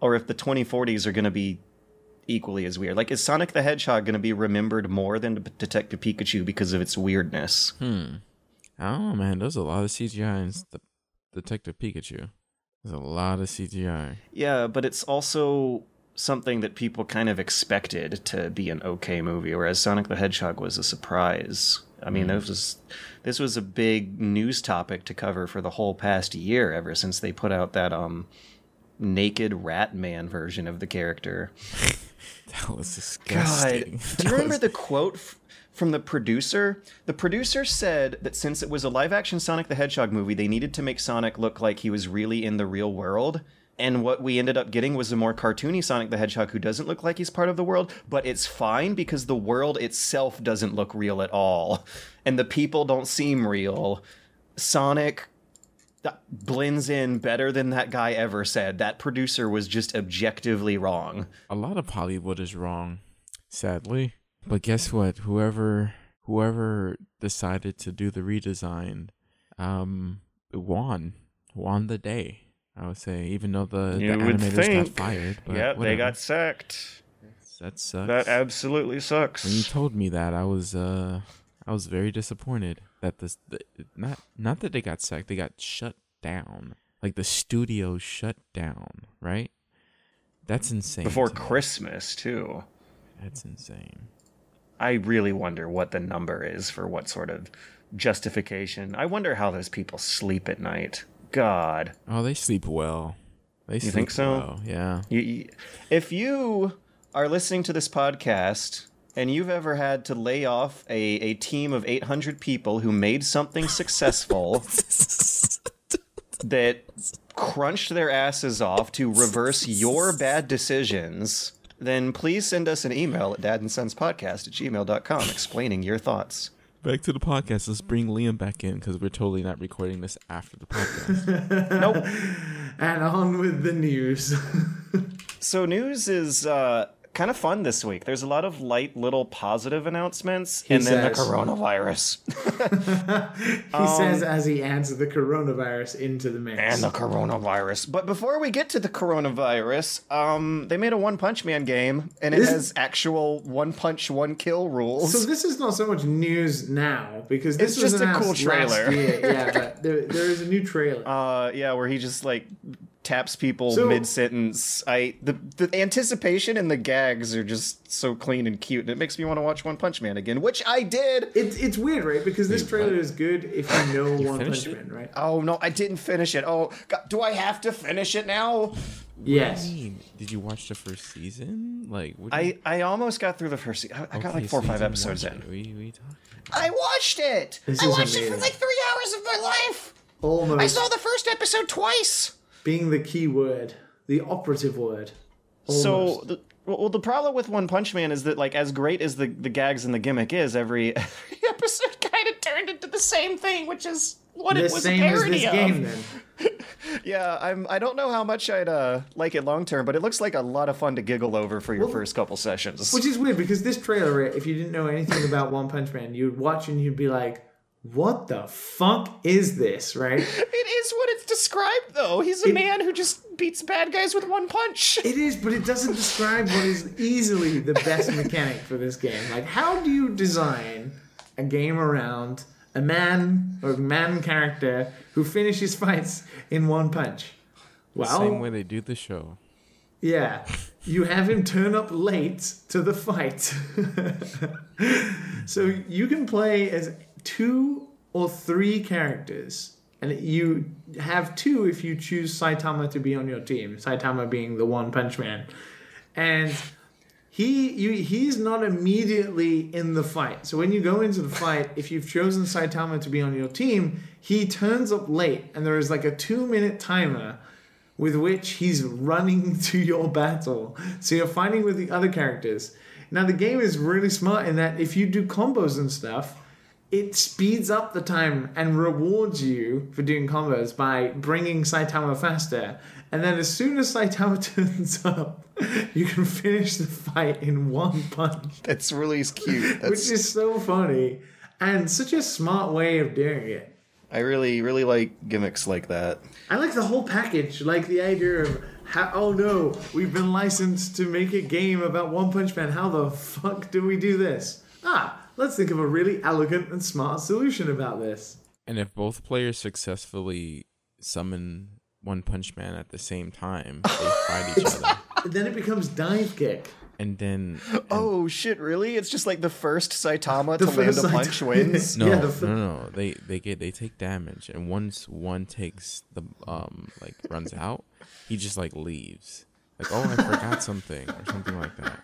[SPEAKER 2] or if the 2040s are going to be equally as weird. Like, is Sonic the Hedgehog going to be remembered more than Detective Pikachu because of its weirdness?
[SPEAKER 3] Hmm. I man. There's a lot of CGI in the Detective Pikachu. There's a lot of CGI.
[SPEAKER 2] Yeah, but it's also something that people kind of expected to be an okay movie, whereas Sonic the Hedgehog was a surprise. I mean, this was this was a big news topic to cover for the whole past year, ever since they put out that um naked Rat Man version of the character.
[SPEAKER 3] That was
[SPEAKER 2] God,
[SPEAKER 3] disgusting.
[SPEAKER 2] do you remember
[SPEAKER 3] was-
[SPEAKER 2] the quote f- from the producer? The producer said that since it was a live action Sonic the Hedgehog movie, they needed to make Sonic look like he was really in the real world. And what we ended up getting was a more cartoony Sonic the Hedgehog who doesn't look like he's part of the world, but it's fine because the world itself doesn't look real at all. And the people don't seem real. Sonic that blends in better than that guy ever said. That producer was just objectively wrong.
[SPEAKER 3] a lot of Hollywood is wrong, sadly. But guess what? Whoever whoever decided to do the redesign, um, won won the day. I would say, even though the, the
[SPEAKER 2] You would
[SPEAKER 3] animators got
[SPEAKER 2] think.
[SPEAKER 3] fired. But
[SPEAKER 2] yeah, they got sacked.
[SPEAKER 3] that sucks.
[SPEAKER 2] That absolutely sucks.
[SPEAKER 3] when you told me that, I was uh, I was very disappointed that this the, not not that they got sacked, they got shut down. Like the studio shut down, right? That's insane.
[SPEAKER 2] Before
[SPEAKER 3] to.
[SPEAKER 2] Christmas, too.
[SPEAKER 3] That's insane.
[SPEAKER 2] I really wonder what the number is for what sort of justification. I wonder how those people sleep at night. God.
[SPEAKER 3] Oh, they sleep well. They sleep
[SPEAKER 2] think so?
[SPEAKER 3] well. Yeah.
[SPEAKER 2] You, you, if you are listening to this podcast and you've ever had to lay off a, a team of 800 people who made something successful that crunched their asses off to reverse your bad decisions, then please send us an email at dadandsonspodcast at gmail.com explaining your thoughts.
[SPEAKER 3] Back to the podcast. Let's bring Liam back in because we're totally not recording this after the podcast.
[SPEAKER 2] Nope.
[SPEAKER 1] And on with the news.
[SPEAKER 2] So news is uh, kind of fun this week. There's a lot of light little positive announcements, and then the coronavirus.
[SPEAKER 1] he says as he adds the coronavirus into the mix.
[SPEAKER 2] and the coronavirus. But before we get to the coronavirus, um, they made a One Punch Man game, and it
[SPEAKER 1] This-
[SPEAKER 2] has actual one punch, one kill rules.
[SPEAKER 1] so this is not so much news now because this
[SPEAKER 2] It's
[SPEAKER 1] was
[SPEAKER 2] just a cool trailer.
[SPEAKER 1] Yeah, but there, there is a new trailer.
[SPEAKER 2] uh, yeah, where he just like taps people
[SPEAKER 1] So-
[SPEAKER 2] mid sentence. I the the anticipation and the gags are just so clean and cute, and it makes me want to watch One Punch Man again, which I did.
[SPEAKER 1] It's it's weird, right? Because this trailer is good if you know One Punch
[SPEAKER 3] it?
[SPEAKER 1] Man, right?
[SPEAKER 2] Oh no, I didn't finish it. Oh, God, do I have to finish it now?
[SPEAKER 1] Yes.
[SPEAKER 3] Hey, Did you watch the first season? Like, what
[SPEAKER 2] I, I almost got through the first. se- I, I got like four or five episodes in.
[SPEAKER 3] We, we talked.
[SPEAKER 2] I watched it.
[SPEAKER 1] This
[SPEAKER 2] I
[SPEAKER 1] is
[SPEAKER 2] watched it for like three hours of my life.
[SPEAKER 1] Almost.
[SPEAKER 2] I saw the first episode twice.
[SPEAKER 1] Being the key word, the operative word.
[SPEAKER 2] So, the, well, the problem with One Punch Man is that, like, as great as the, the gags and the gimmick is, every, every episode kind of turned into the same thing, which is what
[SPEAKER 1] the
[SPEAKER 2] it was
[SPEAKER 1] same
[SPEAKER 2] a parody
[SPEAKER 1] this
[SPEAKER 2] of.
[SPEAKER 1] game, then.
[SPEAKER 2] Yeah, I'm. I don't know how much I'd uh, like it long term, but it looks like a lot of fun to giggle over for your
[SPEAKER 1] Well,
[SPEAKER 2] first couple sessions.
[SPEAKER 1] Which is weird because this trailer, if you didn't know anything about One Punch Man, you'd watch and you'd be like, "What the fuck is this?" Right?
[SPEAKER 2] it is what it's described, though. He's a
[SPEAKER 1] It-
[SPEAKER 2] man who just beats bad guys with one punch.
[SPEAKER 1] It is, but it doesn't describe what is easily the best mechanic for this game. Like, how do you design a game around a man or man character who finishes fights in one punch? Well, same
[SPEAKER 3] way they do the show.
[SPEAKER 1] Yeah. You have him turn up late to the fight. so you can play as two or three characters. And you have two if you choose Saitama to be on your team. Saitama being the One Punch Man. And he you he's not immediately in the fight. So when you go into the fight, if you've chosen Saitama to be on your team, he turns up late and there is like a 2 minute timer with which he's running to your battle. So you're fighting with the other characters. Now the game is really smart in that if you do combos and stuff, it speeds up the time and rewards you for doing combos by bringing Saitama faster. And then as soon as Saitama turns up, you can finish the fight in one punch,
[SPEAKER 2] That's really cute. That's,
[SPEAKER 1] which is so funny and such a smart way of doing it.
[SPEAKER 2] I really, really like gimmicks like that.
[SPEAKER 1] I like the whole package, like the idea of how, oh no, we've been licensed to make a game about One Punch Man. How the fuck do we do this? Ah, let's think of a really elegant and smart solution about this.
[SPEAKER 3] And if both players successfully summon One Punch Man at the same time, they fight each other.
[SPEAKER 1] Then it becomes dive kick.
[SPEAKER 3] And then
[SPEAKER 2] Oh shit! Really? It's just like the first Saitama
[SPEAKER 1] The
[SPEAKER 2] to land
[SPEAKER 1] first
[SPEAKER 2] a punch
[SPEAKER 1] Saitama-
[SPEAKER 2] wins.
[SPEAKER 3] no,
[SPEAKER 1] Yeah, the f-
[SPEAKER 3] no, no, they they get they take damage, and once one takes the um like runs out, he just like leaves. Like oh, I forgot something or something like that.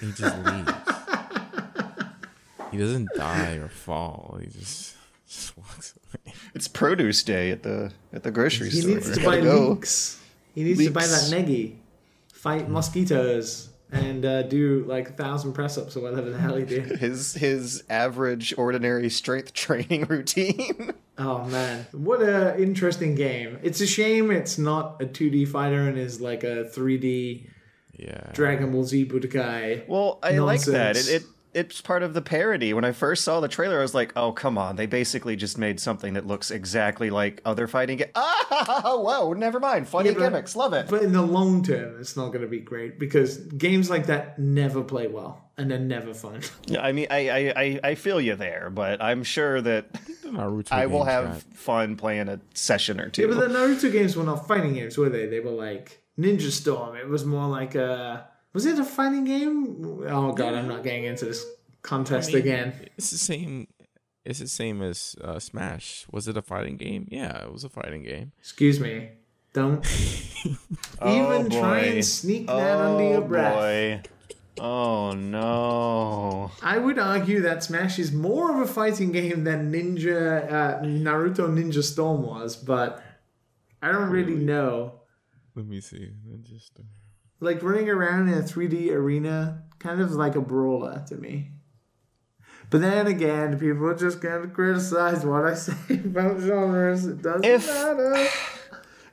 [SPEAKER 3] He just leaves. He doesn't die or fall. He just just walks away.
[SPEAKER 2] It's produce day at the at the grocery
[SPEAKER 1] He
[SPEAKER 2] store.
[SPEAKER 1] He needs to buy
[SPEAKER 2] go.
[SPEAKER 1] leeks. He needs to buy that
[SPEAKER 2] Leeks.
[SPEAKER 1] negi, fight mosquitoes, and uh, do like a thousand press ups or whatever the hell he did.
[SPEAKER 2] His his average ordinary strength training routine.
[SPEAKER 1] Oh man, what a interesting game! It's a shame it's not a 2D fighter and is like a 3D
[SPEAKER 3] Yeah.
[SPEAKER 1] Dragon Ball Z Budokai.
[SPEAKER 2] Well, I like that. It, it it's part of the parody. When I first saw the trailer, I was like, "Oh, come on! They basically just made something that looks exactly like other fighting games." Ah, whoa! Never mind. Funny
[SPEAKER 1] Yeah, but-
[SPEAKER 2] gimmicks. Love it.
[SPEAKER 1] But in the long term, it's not going to be great because games like that never play well and they're never fun.
[SPEAKER 2] Yeah, I mean, I, I I I feel you there, but I'm sure that
[SPEAKER 3] The
[SPEAKER 2] I will have
[SPEAKER 3] got-
[SPEAKER 2] fun playing a session or two.
[SPEAKER 1] Yeah, but the Naruto games were not fighting games, were they? They were like Ninja Storm. It was more like a. Was it a fighting game? Oh god, I'm not getting into this contest
[SPEAKER 3] I mean,
[SPEAKER 1] again.
[SPEAKER 3] It's the same. It's the same as uh, Smash. Was it a fighting game? Yeah, it was a fighting game.
[SPEAKER 1] Excuse me. Don't
[SPEAKER 2] Oh,
[SPEAKER 1] even try and sneak that under your breath.
[SPEAKER 2] boy. Oh no.
[SPEAKER 1] I would argue that Smash is more of a fighting game than Ninja uh, Naruto Ninja Storm was, but I don't really know.
[SPEAKER 3] Let me see. Let Just
[SPEAKER 1] Like running around in a 3D arena, kind of like a brawler to me. But then again, people are just gonna criticize what I say about genres. It doesn't
[SPEAKER 2] If-
[SPEAKER 1] matter.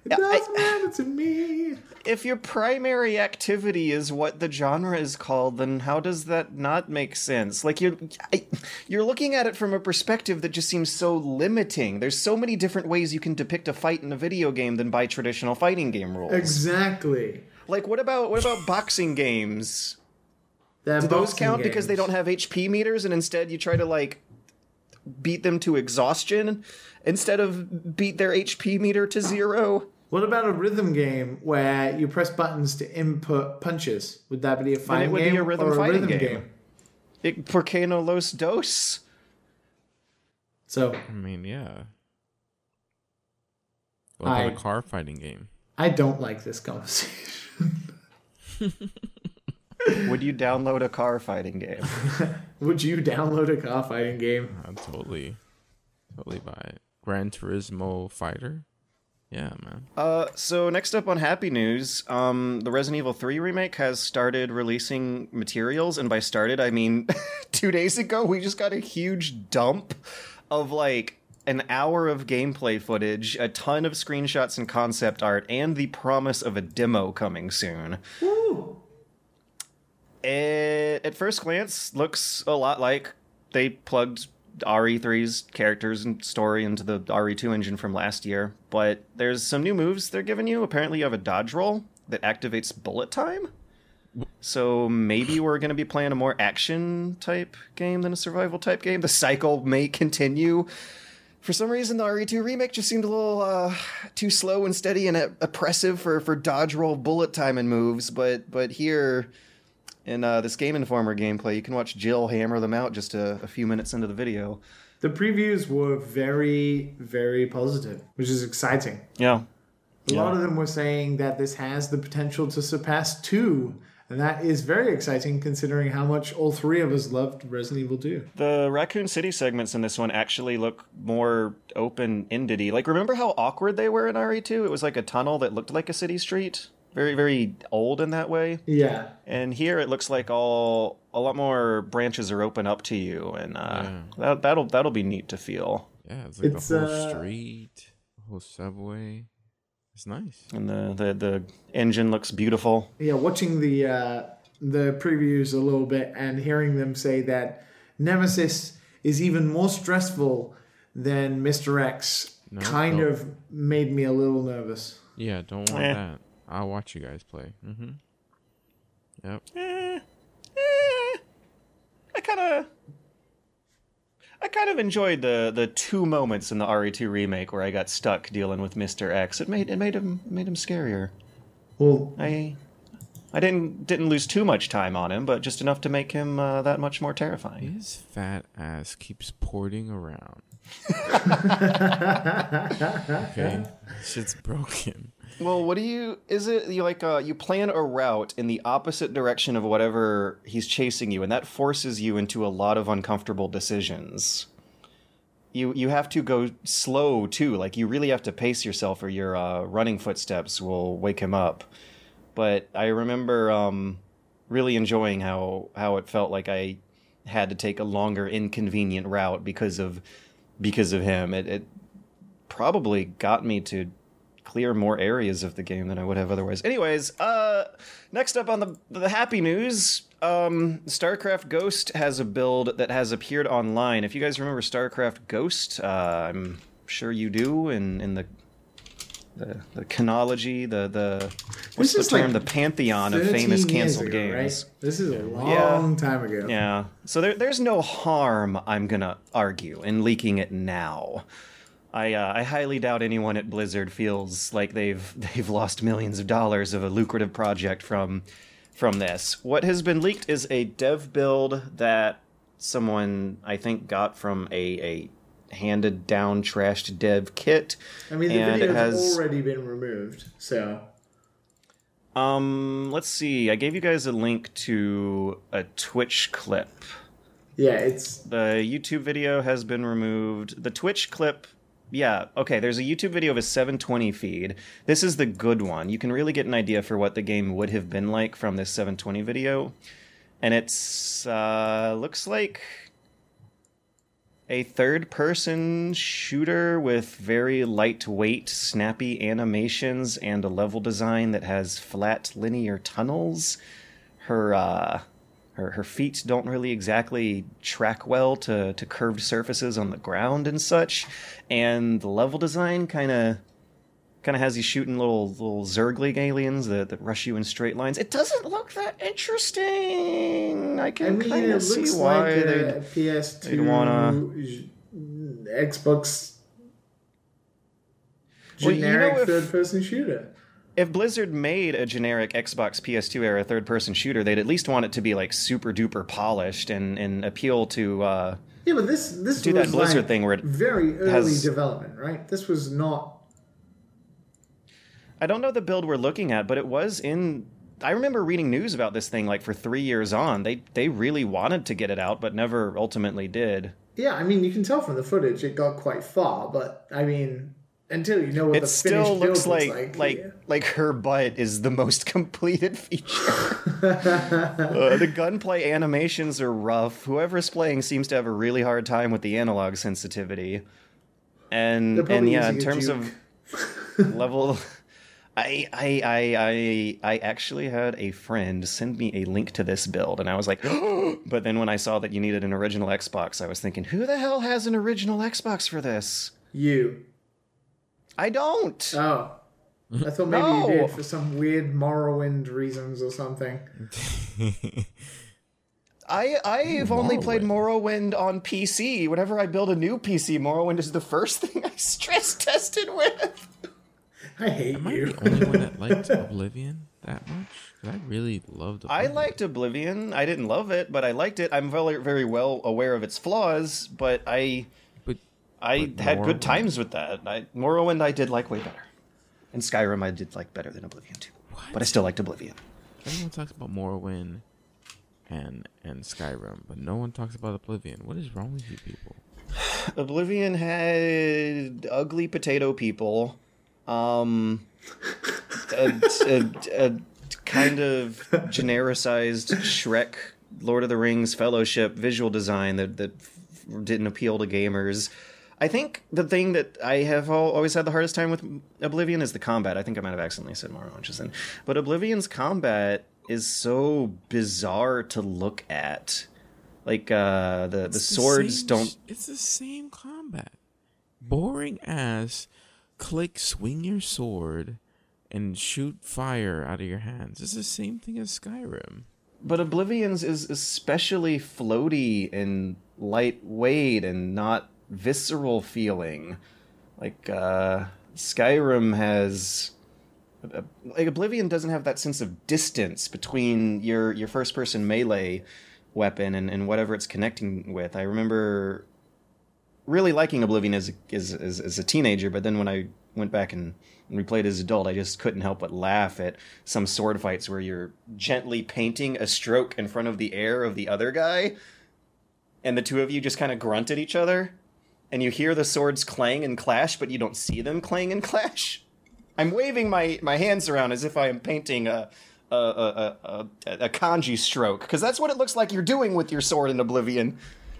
[SPEAKER 1] It doesn't matter to me.
[SPEAKER 2] If your primary activity is what the genre is called, then how does that not make sense? Like you're I, you're looking at it from a perspective that just seems so limiting. There's so many different ways you can depict a fight in a video game than by traditional fighting game rules.
[SPEAKER 1] Exactly.
[SPEAKER 2] Like what about what about boxing games? Do those count because they don't have HP meters and instead you try to like beat them to exhaustion instead of beat their HP meter to zero?
[SPEAKER 1] What about a rhythm game where you press buttons to input punches? Would that be a fighting
[SPEAKER 2] would
[SPEAKER 1] game
[SPEAKER 2] be a rhythm
[SPEAKER 1] or a
[SPEAKER 2] fighting
[SPEAKER 1] rhythm
[SPEAKER 2] game. It, por qué no los dos?
[SPEAKER 1] So
[SPEAKER 3] I mean, yeah. What
[SPEAKER 1] I-
[SPEAKER 3] about a car fighting game?
[SPEAKER 1] I don't like this conversation.
[SPEAKER 2] Would you download a car fighting game?
[SPEAKER 1] Would you download a car fighting game?
[SPEAKER 3] I'm totally, totally buy it. Gran Turismo Fighter. Yeah, man.
[SPEAKER 2] Uh, so next up on Happy News, um, the Resident Evil 3 remake has started releasing materials, and by started I mean two days ago we just got a huge dump of like an hour of gameplay footage, a ton of screenshots and concept art, and the promise of a demo coming soon.
[SPEAKER 1] Woo!
[SPEAKER 2] It, at first glance, looks a lot like they plugged RE3's characters and story into the RE2 engine from last year, but there's some new moves they're giving you. Apparently, you have a dodge roll that activates bullet time. So maybe we're going to be playing a more action type game than a survival type game. The cycle may continue. For some reason the RE2 remake just seemed a little uh, too slow and steady and uh, oppressive for, for dodge roll bullet time and moves. But but here in uh, this Game Informer gameplay, you can watch Jill hammer them out just a, a few minutes into the video.
[SPEAKER 1] The previews were very, very positive, which is exciting.
[SPEAKER 2] Yeah.
[SPEAKER 1] A lot of them were saying that this has the potential to surpass two, and that is very exciting considering how much all three of us loved Resident Evil 2.
[SPEAKER 2] The Raccoon City segments in this one actually look more open ended Like, remember how awkward they were in RE2? It was like a tunnel that looked like a city street. Very, very old in that way.
[SPEAKER 1] Yeah.
[SPEAKER 2] And here it looks like all a lot more branches are open up to you, and uh, that, that'll that'll be neat to feel.
[SPEAKER 3] Yeah, it's like
[SPEAKER 1] It's,
[SPEAKER 3] the whole
[SPEAKER 1] uh,
[SPEAKER 3] street, whole subway. It's nice.
[SPEAKER 2] And the, the, the engine looks beautiful.
[SPEAKER 1] Yeah, watching the uh, the previews a little bit and hearing them say that Nemesis is even more stressful than Mr. X
[SPEAKER 3] No,
[SPEAKER 1] kind
[SPEAKER 3] don't.
[SPEAKER 1] of made me a little nervous.
[SPEAKER 3] Yeah, don't want
[SPEAKER 2] Eh.
[SPEAKER 3] that. I'll watch you guys play. Mm-hmm. Yep.
[SPEAKER 2] Eh, eh, I kind of. I kind of enjoyed the the two moments in the RE2 remake where I got stuck dealing with Mr. X. It made it made him made him scarier.
[SPEAKER 1] Well,
[SPEAKER 2] I I didn't didn't lose too much time on him, but just enough to make him uh, that much more terrifying.
[SPEAKER 3] His fat ass keeps porting around. okay, shit's broken.
[SPEAKER 2] Well, what do you? Is it you like uh, you plan a route in the opposite direction of whatever he's chasing you, and that forces you into a lot of uncomfortable decisions. You you have to go slow too. Like you really have to pace yourself, or your uh, running footsteps will wake him up. But I remember um, really enjoying how how it felt like I had to take a longer, inconvenient route because of because of him. It, it probably got me to clear more areas of the game than I would have otherwise. Anyways, uh, next up on the the happy news, um, StarCraft Ghost has a build that has appeared online. If you guys remember StarCraft Ghost, uh, I'm sure you do. In in the the, the chronology, the the what's
[SPEAKER 1] This
[SPEAKER 2] the
[SPEAKER 1] is
[SPEAKER 2] term?
[SPEAKER 1] like
[SPEAKER 2] the pantheon of famous canceled
[SPEAKER 1] ago,
[SPEAKER 2] games.
[SPEAKER 1] Right? This is a long time ago.
[SPEAKER 2] Yeah. So there, there's no harm, I'm going to argue, in leaking it now. I, uh, I highly doubt anyone at Blizzard feels like they've they've lost millions of dollars of a lucrative project from from this. What has been leaked is a dev build that someone I think got from a, a handed down trashed dev kit.
[SPEAKER 1] I mean, the
[SPEAKER 2] and it has
[SPEAKER 1] already been removed, so
[SPEAKER 2] um let's see. I gave you guys a link to a Twitch clip.
[SPEAKER 1] yeah, it's
[SPEAKER 2] The YouTube video has been removed. The Twitch clip, yeah, okay, there's a YouTube video of a 720 feed. This is the good one. You can really get an idea for what the game would have been like from this 720 video. And it's uh looks like a third person shooter with very lightweight, snappy animations and a level design that has flat linear tunnels. Her uh her, her feet don't really exactly track well to, to curved surfaces on the ground and such, and the level design kind of kind of has you shooting little little zergling aliens that, that rush you in straight lines. It doesn't look that interesting. I
[SPEAKER 1] I
[SPEAKER 2] can
[SPEAKER 1] mean,
[SPEAKER 2] kind of see why
[SPEAKER 1] like a
[SPEAKER 2] they
[SPEAKER 1] PS2,
[SPEAKER 2] they'd wanna-
[SPEAKER 1] Xbox
[SPEAKER 2] Well, you know
[SPEAKER 1] generic
[SPEAKER 2] if-
[SPEAKER 1] third-person shooter.
[SPEAKER 2] If Blizzard made a generic Xbox PS2 era third person shooter, they'd at least want it to be like super duper polished and, and appeal to uh
[SPEAKER 1] Yeah, but this this
[SPEAKER 2] do
[SPEAKER 1] was
[SPEAKER 2] that Blizzard
[SPEAKER 1] like
[SPEAKER 2] thing where it
[SPEAKER 1] very early
[SPEAKER 2] has-
[SPEAKER 1] development, right? This was not.
[SPEAKER 2] I don't know the build we're looking at, but it was in. I remember reading news about this thing like for three years on. They they really wanted to get it out, but never ultimately did.
[SPEAKER 1] Yeah, I mean, you can tell from the footage it got quite far, but I mean, until you know what
[SPEAKER 2] It
[SPEAKER 1] the
[SPEAKER 2] still looks
[SPEAKER 1] build
[SPEAKER 2] like
[SPEAKER 1] like,
[SPEAKER 2] like like, her butt is the most completed feature. Uh, the gunplay animations are rough. Whoever's playing seems to have a really hard time with the analog sensitivity. And and yeah, in terms of level I, I I I I actually had a friend send me a link to this build, and I was like, but then when I saw that you needed an original Xbox, I was thinking, who the hell has an original Xbox for this?
[SPEAKER 1] you.
[SPEAKER 2] I don't.
[SPEAKER 1] Oh, I thought maybe
[SPEAKER 2] No.
[SPEAKER 1] you did for some weird Morrowind reasons or something.
[SPEAKER 2] I I've only played
[SPEAKER 3] Morrowind.
[SPEAKER 2] Morrowind on PC. Whenever I build a new PC, Morrowind is the first thing I stress tested with.
[SPEAKER 1] I hate
[SPEAKER 3] Am I the only one that liked Oblivion that much? 'Cause I really loved. Oblivion.
[SPEAKER 2] I liked Oblivion. I didn't love it, but I liked it. I'm very very well aware of its flaws, but I
[SPEAKER 3] but
[SPEAKER 2] I
[SPEAKER 3] But
[SPEAKER 2] had good times with that. I, Morrowind I did like way better, and Skyrim I did like better than Oblivion too. But I still liked Oblivion.
[SPEAKER 3] everyone talks about Morrowind and and Skyrim, but no one talks about Oblivion. What is wrong with you people?
[SPEAKER 2] Oblivion had ugly potato people, um, a, a, a kind of genericized Shrek, Lord of the Rings, Fellowship visual design that that didn't appeal to gamers. I think the thing that I have always had the hardest time with Oblivion is the combat. I think I might have accidentally said Morrowind just then, but Oblivion's combat is so bizarre to look at. Like uh, the the
[SPEAKER 3] It's the
[SPEAKER 2] swords
[SPEAKER 3] same
[SPEAKER 2] don't
[SPEAKER 3] It's the same combat. Boring ass. Click, swing your sword, and shoot fire out of your hands. It's the same thing as Skyrim.
[SPEAKER 2] But Oblivion's is especially floaty and lightweight and not visceral feeling. Like uh, Skyrim has, like Oblivion doesn't have that sense of distance between your your first person melee weapon and, and whatever it's connecting with. I remember really liking Oblivion as, as as as a teenager, but then when I went back and, and replayed as adult, I just couldn't help but laugh at some sword fights where you're gently painting a stroke in front of the air of the other guy, and the two of you just kind of grunt at each other, and you hear the swords clang and clash, but you don't see them clang and clash. I'm waving my, my hands around as if I am painting a a, a, a, a, a kanji stroke, because that's what it looks like you're doing with your sword in Oblivion.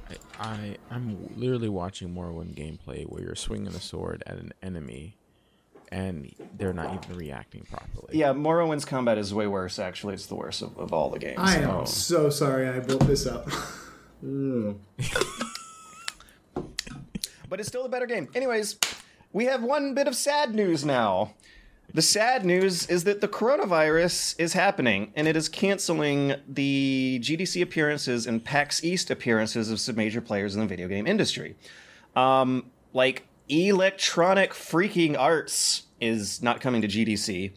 [SPEAKER 3] I, I I'm literally watching Morrowind gameplay where you're swinging a sword at an enemy, and they're not even reacting properly.
[SPEAKER 2] Yeah, Morrowind's combat is way worse. Actually, it's the worst of, of all the games.
[SPEAKER 1] I am
[SPEAKER 3] Oh.
[SPEAKER 1] so sorry I brought this up. Hmm.
[SPEAKER 2] but it's still a better game. Anyways, we have one bit of sad news now. The sad news is that the coronavirus is happening, and it is canceling the GDC appearances and PAX East appearances of some major players in the video game industry. Um, like Electronic Freaking Arts is not coming to GDC.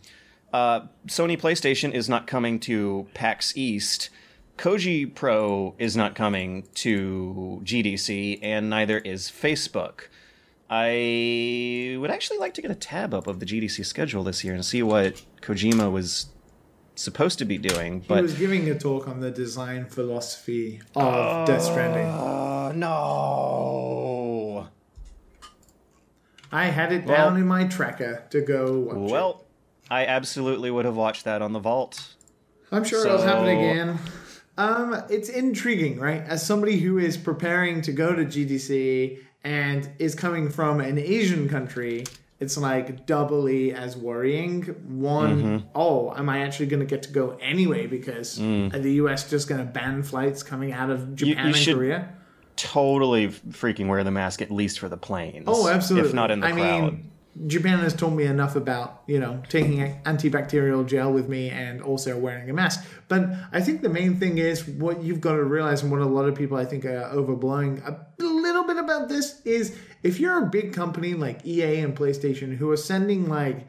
[SPEAKER 2] Uh, Sony PlayStation is not coming to PAX East. Koji Pro is not coming to GDC, and neither is Facebook. I would actually like to get a tab up of the GDC schedule this year and see what Kojima was supposed to be doing.
[SPEAKER 1] he was giving a talk on the design philosophy of Death Stranding.
[SPEAKER 2] uh, no.
[SPEAKER 1] I had it
[SPEAKER 2] well-
[SPEAKER 1] down in my tracker to go watch it.
[SPEAKER 2] Well, I absolutely would have watched that on the vault.
[SPEAKER 1] I'm sure it'll happen again. Um, it's intriguing, right? As somebody who is preparing to go to GDC and is coming from an Asian country, it's like doubly as worrying. One, oh, am I actually going to get to go anyway because are the US just going to ban flights coming out of Japan and
[SPEAKER 2] should-
[SPEAKER 1] Korea?
[SPEAKER 2] Totally freaking wear the mask at least for the planes.
[SPEAKER 1] Oh, absolutely.
[SPEAKER 2] If not in the
[SPEAKER 1] I
[SPEAKER 2] crowd.
[SPEAKER 1] mean, Japan has taught me enough about, you know, taking antibacterial gel with me and also wearing a mask. But I think the main thing is what you've got to realize, and what a lot of people I think are overblowing a little bit about this is if you're a big company like EA and PlayStation who are sending like,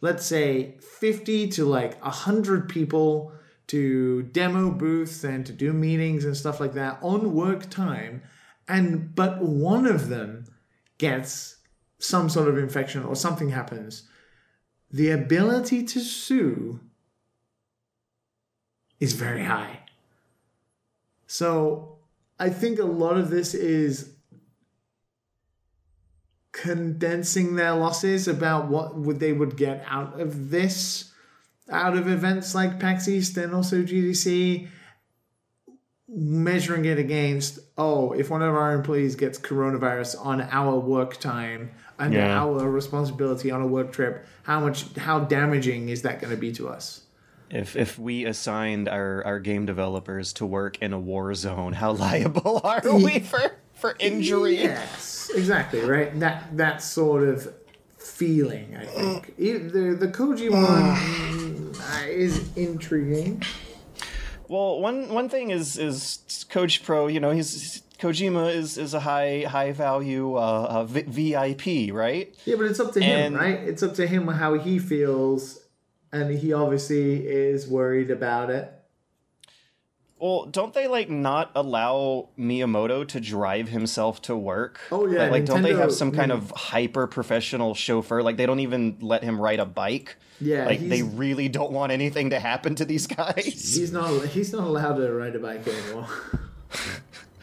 [SPEAKER 1] let's say, 50 to like 100 people to demo booths and to do meetings and stuff like that on work time, and but one of them gets some sort of infection or something happens, the ability to sue is very high. So I think a lot of this is condensing their losses about what would they would get out of this out of events like PAX East and also GDC measuring it against oh if one of our employees gets coronavirus on our work time under
[SPEAKER 2] Yeah.
[SPEAKER 1] our responsibility on a work trip how much how damaging is that going to be to us?
[SPEAKER 2] If if we assigned our, our game developers to work in a war zone, how liable are we for, for injury?
[SPEAKER 1] yes exactly right? That that sort of feeling i think. The the koji one mm, uh, is intriguing.
[SPEAKER 2] Well, one one thing is is Koji Pro, you know, he's Kojima is is a high high value uh, uh, VIP, right?
[SPEAKER 1] Yeah, but it's up to him, right? It's up to him how he feels, and he obviously is worried about it.
[SPEAKER 2] Well, don't they like not allow Miyamoto to drive himself to work?
[SPEAKER 1] Oh, yeah,
[SPEAKER 2] like, like, don't they have some kind
[SPEAKER 1] yeah.
[SPEAKER 2] of hyper professional chauffeur? Like they don't even let him ride a bike.
[SPEAKER 1] Yeah,
[SPEAKER 2] like they really don't want anything to happen to these guys.
[SPEAKER 1] He's not. He's not allowed to ride a bike anymore.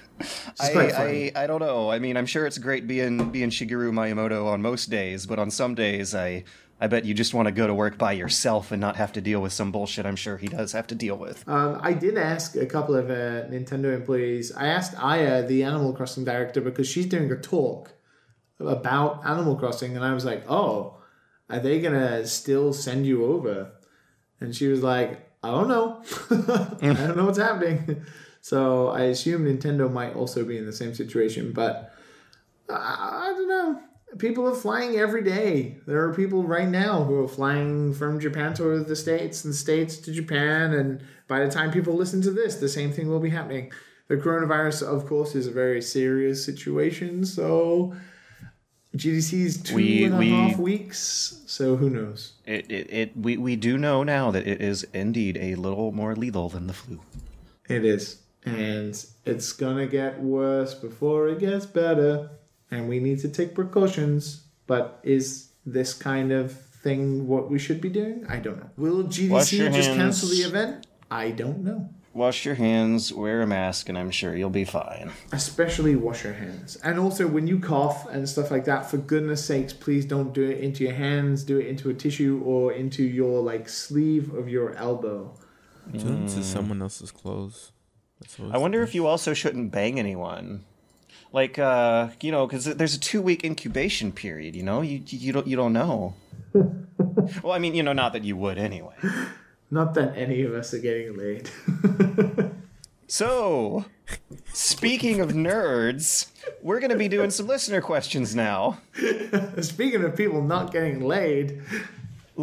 [SPEAKER 2] I. I I don't know. I mean, I'm sure it's great being being Shigeru Miyamoto on most days, but on some days, I I bet you just want to go to work by yourself and not have to deal with some bullshit. I'm sure he does have to deal with.
[SPEAKER 1] Um, I did ask a couple of uh, Nintendo employees. I asked Aya, the Animal Crossing director, because she's doing a talk about Animal Crossing, and I was like, "Oh, are they gonna still send you over?" And she was like, "I don't know. I don't know what's happening." So I assume Nintendo might also be in the same situation, but I, I don't know. People are flying every day. There are people right now who are flying from Japan to the States and States to Japan. And by the time people listen to this, the same thing will be happening. The coronavirus, of course, is a very serious situation. So GDC is two
[SPEAKER 2] We-
[SPEAKER 1] and a half weeks. So who knows?
[SPEAKER 2] It, it it we we do know now that it is indeed a little more lethal than the flu.
[SPEAKER 1] It is. And it's going to get worse before it gets better. And we need to take precautions. But is this kind of thing what we should be doing? I don't know. Will GDC just
[SPEAKER 2] hands.
[SPEAKER 1] cancel the event? I don't know.
[SPEAKER 2] Wash your hands, wear a mask, and I'm sure you'll be fine.
[SPEAKER 1] Especially wash your hands. And also, when you cough and stuff like that, for goodness sakes, please don't do it into your hands. Do it into a tissue or into your like sleeve of your elbow.
[SPEAKER 3] Do it to mm. someone else's clothes. That's what
[SPEAKER 2] I wonder if you also shouldn't bang anyone. Like, uh, you know, because there's a two week incubation period. You know, you you don't you don't know. well, I mean, you know, not that you would anyway.
[SPEAKER 1] Not that any of us are getting laid.
[SPEAKER 2] So, speaking of nerds, we're going to be doing some listener questions now.
[SPEAKER 1] Speaking of people not getting laid,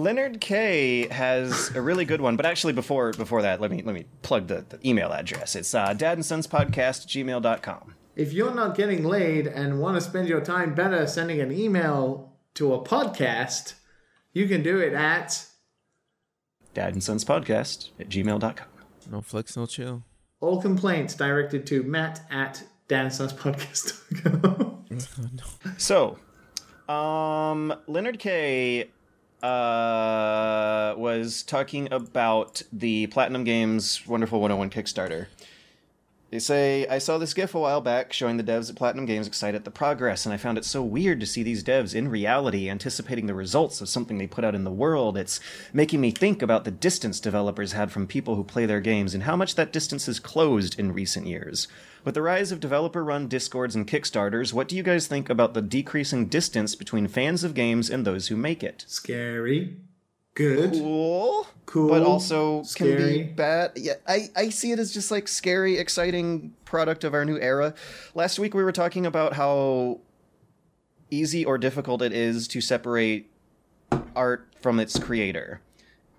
[SPEAKER 2] Leonard K has a really good one, but actually before before that, let me let me plug the, the email address. It's uh, dad and sons podcast gmail.com.
[SPEAKER 1] if you're not getting laid and want to spend your time better sending an email to a podcast, you can do it at
[SPEAKER 2] Dad and sons podcast at gmail.com.
[SPEAKER 3] No flex, no chill.
[SPEAKER 1] all complaints directed to matt at dad and sons dansonspodcast.com.
[SPEAKER 2] So, um, Leonard K uh, was talking about the Platinum Games Wonderful 101 Kickstarter. They say, I saw this GIF a while back showing the devs at Platinum Games excited at the progress, and I found it so weird to see these devs in reality anticipating the results of something they put out in the world. It's making me think about the distance developers had from people who play their games and how much that distance has closed in recent years. With the rise of developer run Discords and Kickstarters, what do you guys think about the decreasing distance between fans of games and those who make it?
[SPEAKER 1] Scary. Good.
[SPEAKER 2] Cool.
[SPEAKER 1] Cool.
[SPEAKER 2] But also can
[SPEAKER 1] Scary.
[SPEAKER 2] be bad. Yeah, I, I see it as just like scary, exciting product of our new era. Last week we were talking about how easy or difficult it is to separate art from its creator.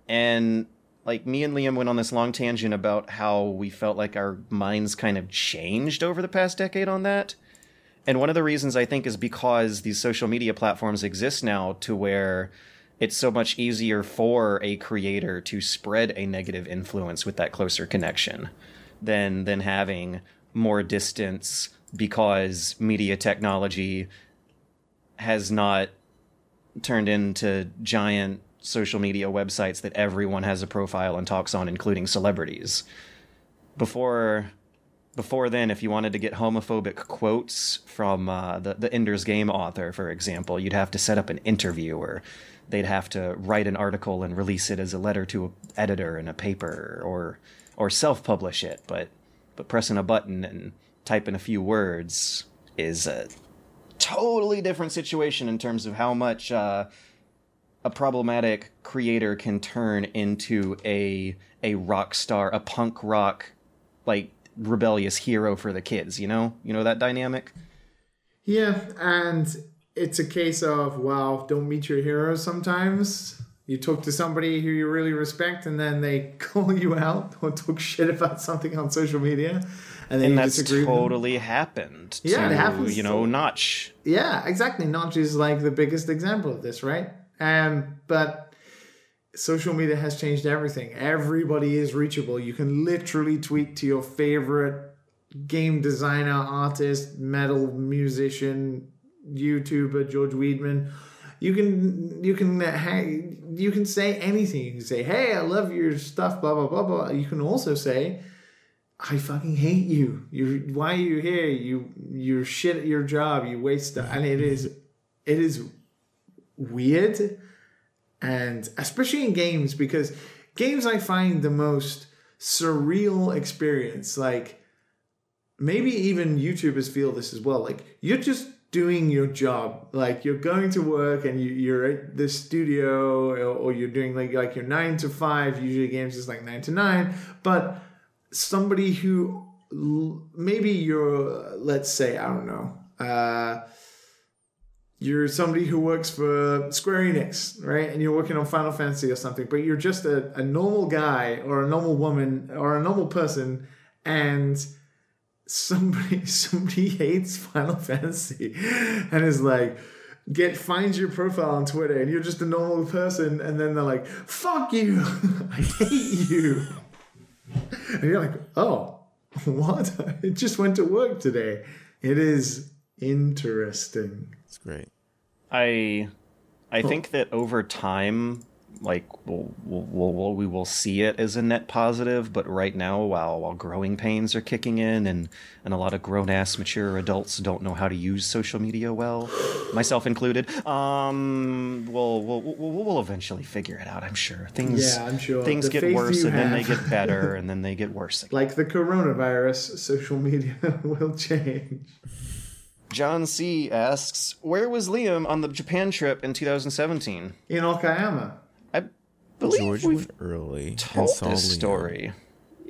[SPEAKER 2] And like me and Liam went on this long tangent about how we felt like our minds kind of changed over the past decade on that. And one of the reasons I think is because these social media platforms exist now to where it's so much easier for a creator to spread a negative influence with that closer connection than than having more distance because media technology has not turned into giant social media websites that everyone has a profile and talks on including celebrities before before then, if you wanted to get homophobic quotes from uh, the the Ender's Game author, for example, you'd have to set up an interview, or they'd have to write an article and release it as a letter to an editor in a paper, or or self publish it. But but pressing a button and typing a few words is a totally different situation in terms of how much uh, a problematic creator can turn into a a rock star, a punk rock like rebellious hero for the kids, you know? You know that dynamic?
[SPEAKER 1] Yeah, and it's a case of, well, don't meet your heroes sometimes. You talk to somebody who you really respect, and then they call you out or talk shit about something on social media, and then
[SPEAKER 2] and that's
[SPEAKER 1] disagree. with them.
[SPEAKER 2] totally happened.
[SPEAKER 1] Yeah, it
[SPEAKER 2] to,
[SPEAKER 1] happens
[SPEAKER 2] You know,
[SPEAKER 1] to-
[SPEAKER 2] Notch.
[SPEAKER 1] Yeah, exactly. Notch is like the biggest example of this, right? Um, but social media has changed everything. Everybody is reachable. You can literally tweet to your favorite game designer, artist, metal musician, YouTuber, George Weidman. You can you can you can say anything. You can say, "Hey, I love your stuff." Blah blah blah blah. You can also say, I fucking hate you. You why are you here? You you're shit at your job. You waste stuff. And it is it is weird and especially in games because games I find the most surreal experience. Like maybe even YouTubers feel this as well. Like you're just doing your job. Like you're going to work and you, you're at the studio or, or you're doing like like your nine to five. Usually games is like nine to nine, but somebody who maybe you're let's say I don't know. Uh, you're somebody who works for Square Enix, right? And you're working on Final Fantasy or something, but you're just a, a normal guy or a normal woman or a normal person, and somebody somebody hates Final Fantasy and is like get finds your profile on Twitter and you're just a normal person and then they're like, fuck you, I hate you. And you're like, oh, what? I just went to work today. It is interesting.
[SPEAKER 3] It's great.
[SPEAKER 2] I I think that over time, like we'll, we'll, we'll, we will see it as a net positive. But right now, while while growing pains are kicking in, and and a lot of grown ass mature adults don't know how to use social media well, myself included, um, we'll we'll we'll, we'll eventually figure it out. I'm sure things
[SPEAKER 1] Yeah, I'm sure.
[SPEAKER 2] things
[SPEAKER 1] The
[SPEAKER 2] get worse
[SPEAKER 1] you
[SPEAKER 2] and then they get better and then they get worse. Again.
[SPEAKER 1] Like the coronavirus, social media will change.
[SPEAKER 2] John C asks, "Where was Liam on the Japan trip in 2017?"
[SPEAKER 1] In Okayama.
[SPEAKER 2] I believe
[SPEAKER 3] George
[SPEAKER 2] we've
[SPEAKER 3] went early
[SPEAKER 2] told
[SPEAKER 3] and saw
[SPEAKER 2] this
[SPEAKER 3] Liam.
[SPEAKER 2] story.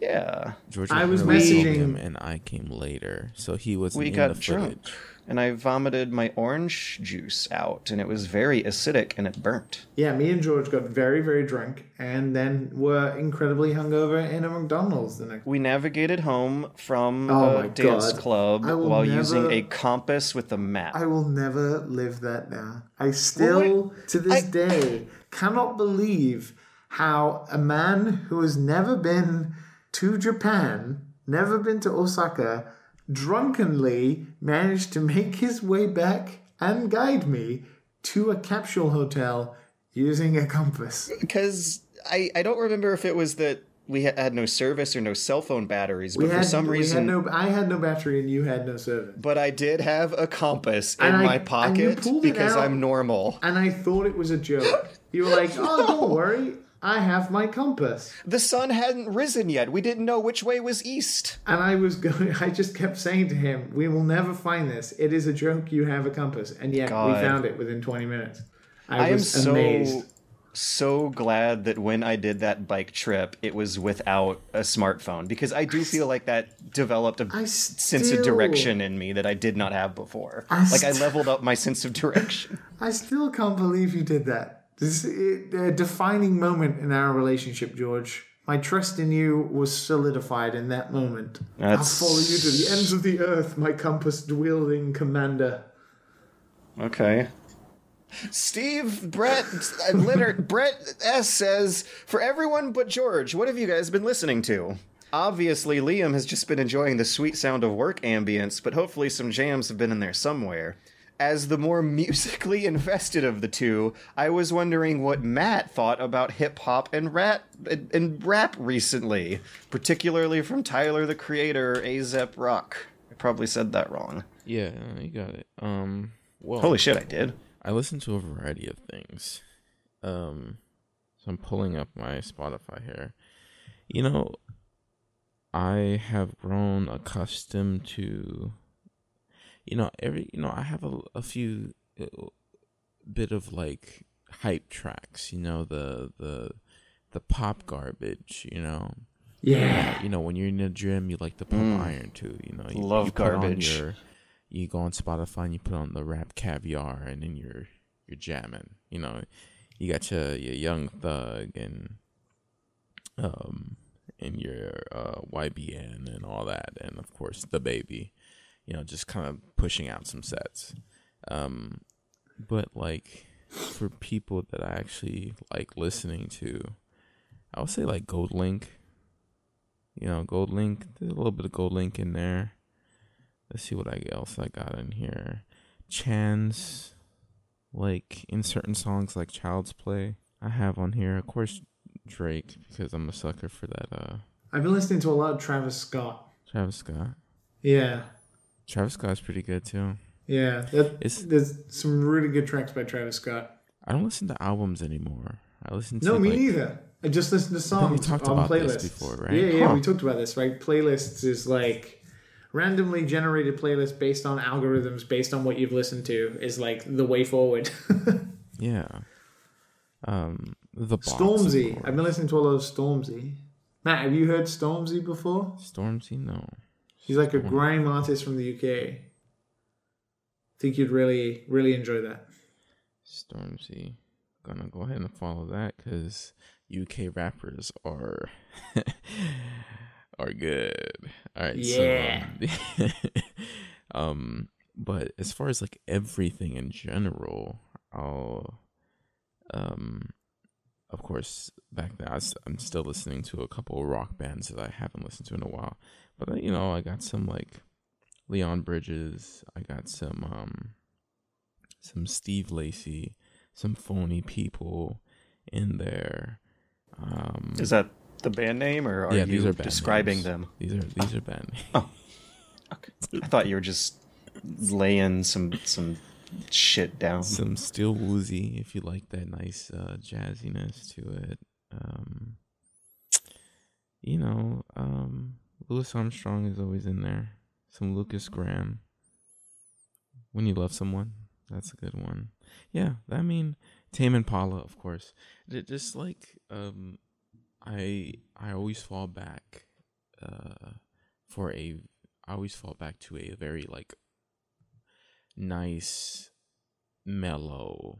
[SPEAKER 2] Yeah,
[SPEAKER 3] George
[SPEAKER 1] I was
[SPEAKER 3] early and
[SPEAKER 1] messaging-
[SPEAKER 3] Liam, and I came later, so he was
[SPEAKER 2] we
[SPEAKER 3] in
[SPEAKER 2] got
[SPEAKER 3] the
[SPEAKER 2] drunk,
[SPEAKER 3] footage.
[SPEAKER 2] And I vomited my orange juice out, and it was very acidic, and it burnt.
[SPEAKER 1] Yeah, me and George got very, very drunk and then were incredibly hungover in a McDonald's the next
[SPEAKER 2] We navigated home from
[SPEAKER 1] Oh
[SPEAKER 2] a dance
[SPEAKER 1] God.
[SPEAKER 2] club while
[SPEAKER 1] never-
[SPEAKER 2] using a compass with a map.
[SPEAKER 1] I will never live that down. I still, to this
[SPEAKER 2] I-
[SPEAKER 1] day, cannot believe how a man who has never been to Japan, never been to Osaka, drunkenly managed to make his way back and guide me to a capsule hotel using a compass.
[SPEAKER 2] because I, I don't remember if it was that we had, had no service or no cell phone batteries, but
[SPEAKER 1] We
[SPEAKER 2] for some reason.
[SPEAKER 1] had no, I had no battery and you had no service.
[SPEAKER 2] but I did have a compass in
[SPEAKER 1] I-
[SPEAKER 2] my
[SPEAKER 1] and
[SPEAKER 2] pocket because
[SPEAKER 1] out.
[SPEAKER 2] I'm normal.
[SPEAKER 1] And I thought it was a joke. You were like, oh, don't worry, I have my compass.
[SPEAKER 2] The sun hadn't risen yet. We didn't know which way was east.
[SPEAKER 1] And I was going, I just kept saying to him, we will never find this. It is a joke, you have a compass. And yet
[SPEAKER 2] God.
[SPEAKER 1] we found it within 20 minutes. I,
[SPEAKER 2] I am so
[SPEAKER 1] amazed.
[SPEAKER 2] so glad that when I did that bike trip, it was without a smartphone because I do feel like that developed a
[SPEAKER 1] I
[SPEAKER 2] sense
[SPEAKER 1] still-
[SPEAKER 2] of direction in me that I did not have before.
[SPEAKER 1] I
[SPEAKER 2] like I leveled up my sense of direction.
[SPEAKER 1] I still can't believe you did that. This is a defining moment in our relationship, George. My trust in you was solidified in that moment.
[SPEAKER 2] That's-
[SPEAKER 1] I'll follow you to the ends of the earth, my compass wielding commander.
[SPEAKER 2] Okay. Steve Brett uh, Leonard Brett S says for everyone but George, what have you guys been listening to? Obviously, Liam has just been enjoying the sweet sound of work ambience, but hopefully some jams have been in there somewhere. As the more musically invested of the two, I was wondering what Matt thought about hip hop and rap and rap recently, particularly from Tyler the Creator, Azep Rock. I probably said that wrong.
[SPEAKER 3] Yeah, you got it. Um, well,
[SPEAKER 2] Holy shit, I did.
[SPEAKER 3] I listen to a variety of things. Um, so I'm pulling up my Spotify here. You know, I have grown accustomed to, you know, every you know I have a, a few uh, bit of like hype tracks. You know, the the the pop garbage. You know,
[SPEAKER 1] Yeah.
[SPEAKER 3] you know when you're in the gym, you like to pump iron too. You know, you,
[SPEAKER 2] Love
[SPEAKER 3] you
[SPEAKER 2] garbage.
[SPEAKER 3] your- you go on Spotify and you put on the RapCaviar, and then you're you're jamming. You know, you got your your Young Thug and um and your uh, YBN and all that, and of course DaBaby. You know, just kind of pushing out some sets. Um, but like for people that I actually like listening to, I would say like GoldLink. You know, GoldLink. There's a little bit of GoldLink in there. Let's see what I else I got in here. Chance, like in certain songs like Child's Play, I have on here. Of course, Drake because I'm a sucker for that. Uh,
[SPEAKER 1] I've been listening to a lot of Travis Scott.
[SPEAKER 3] Travis Scott.
[SPEAKER 1] Yeah,
[SPEAKER 3] Travis Scott's pretty good too.
[SPEAKER 1] yeah. That,
[SPEAKER 3] It's-
[SPEAKER 1] there's some really good tracks by Travis Scott.
[SPEAKER 3] I don't listen to albums anymore. I listen to
[SPEAKER 1] No, me
[SPEAKER 3] like,
[SPEAKER 1] neither. I just listen to
[SPEAKER 3] think we
[SPEAKER 1] songs
[SPEAKER 3] talked
[SPEAKER 1] on
[SPEAKER 3] about
[SPEAKER 1] playlists
[SPEAKER 3] this before, right?
[SPEAKER 1] Yeah, yeah,
[SPEAKER 3] Huh.
[SPEAKER 1] we talked about this, right? Playlists is like randomly generated playlist based on algorithms based on what you've listened to is like the way forward.
[SPEAKER 3] Yeah. Um, the Box,
[SPEAKER 1] Stormzy. I've been listening to a lot of Stormzy. Matt, have you heard Stormzy before?
[SPEAKER 3] Stormzy, no.
[SPEAKER 1] He's like a grime artist from the UK. think you'd really, really enjoy that.
[SPEAKER 3] Stormzy. Gonna go ahead and follow that because UK rappers are are good. All right.
[SPEAKER 1] Yeah.
[SPEAKER 3] So, um, um, but as far as like everything in general, I'll, um, of course, back then I I'm still listening to a couple of rock bands that I haven't listened to in a while. But uh, you know, I got some like Leon Bridges. I got some um, some Steve Lacy, some phony people in there. Um,
[SPEAKER 2] Is that the band name, or are
[SPEAKER 3] yeah,
[SPEAKER 2] you
[SPEAKER 3] these are
[SPEAKER 2] describing
[SPEAKER 3] names.
[SPEAKER 2] them?
[SPEAKER 3] These are these are band names.
[SPEAKER 2] Oh, okay. I thought you were just laying some some shit down.
[SPEAKER 3] some still woozy if you like that nice uh, jazziness to it. Um, you know, um, Louis Armstrong is always in there. Some Lukas Graham. When you love someone, that's a good one. Yeah, I mean Tame Impala, of course. Just like um, I I always fall back uh, for a I always fall back to a very like nice mellow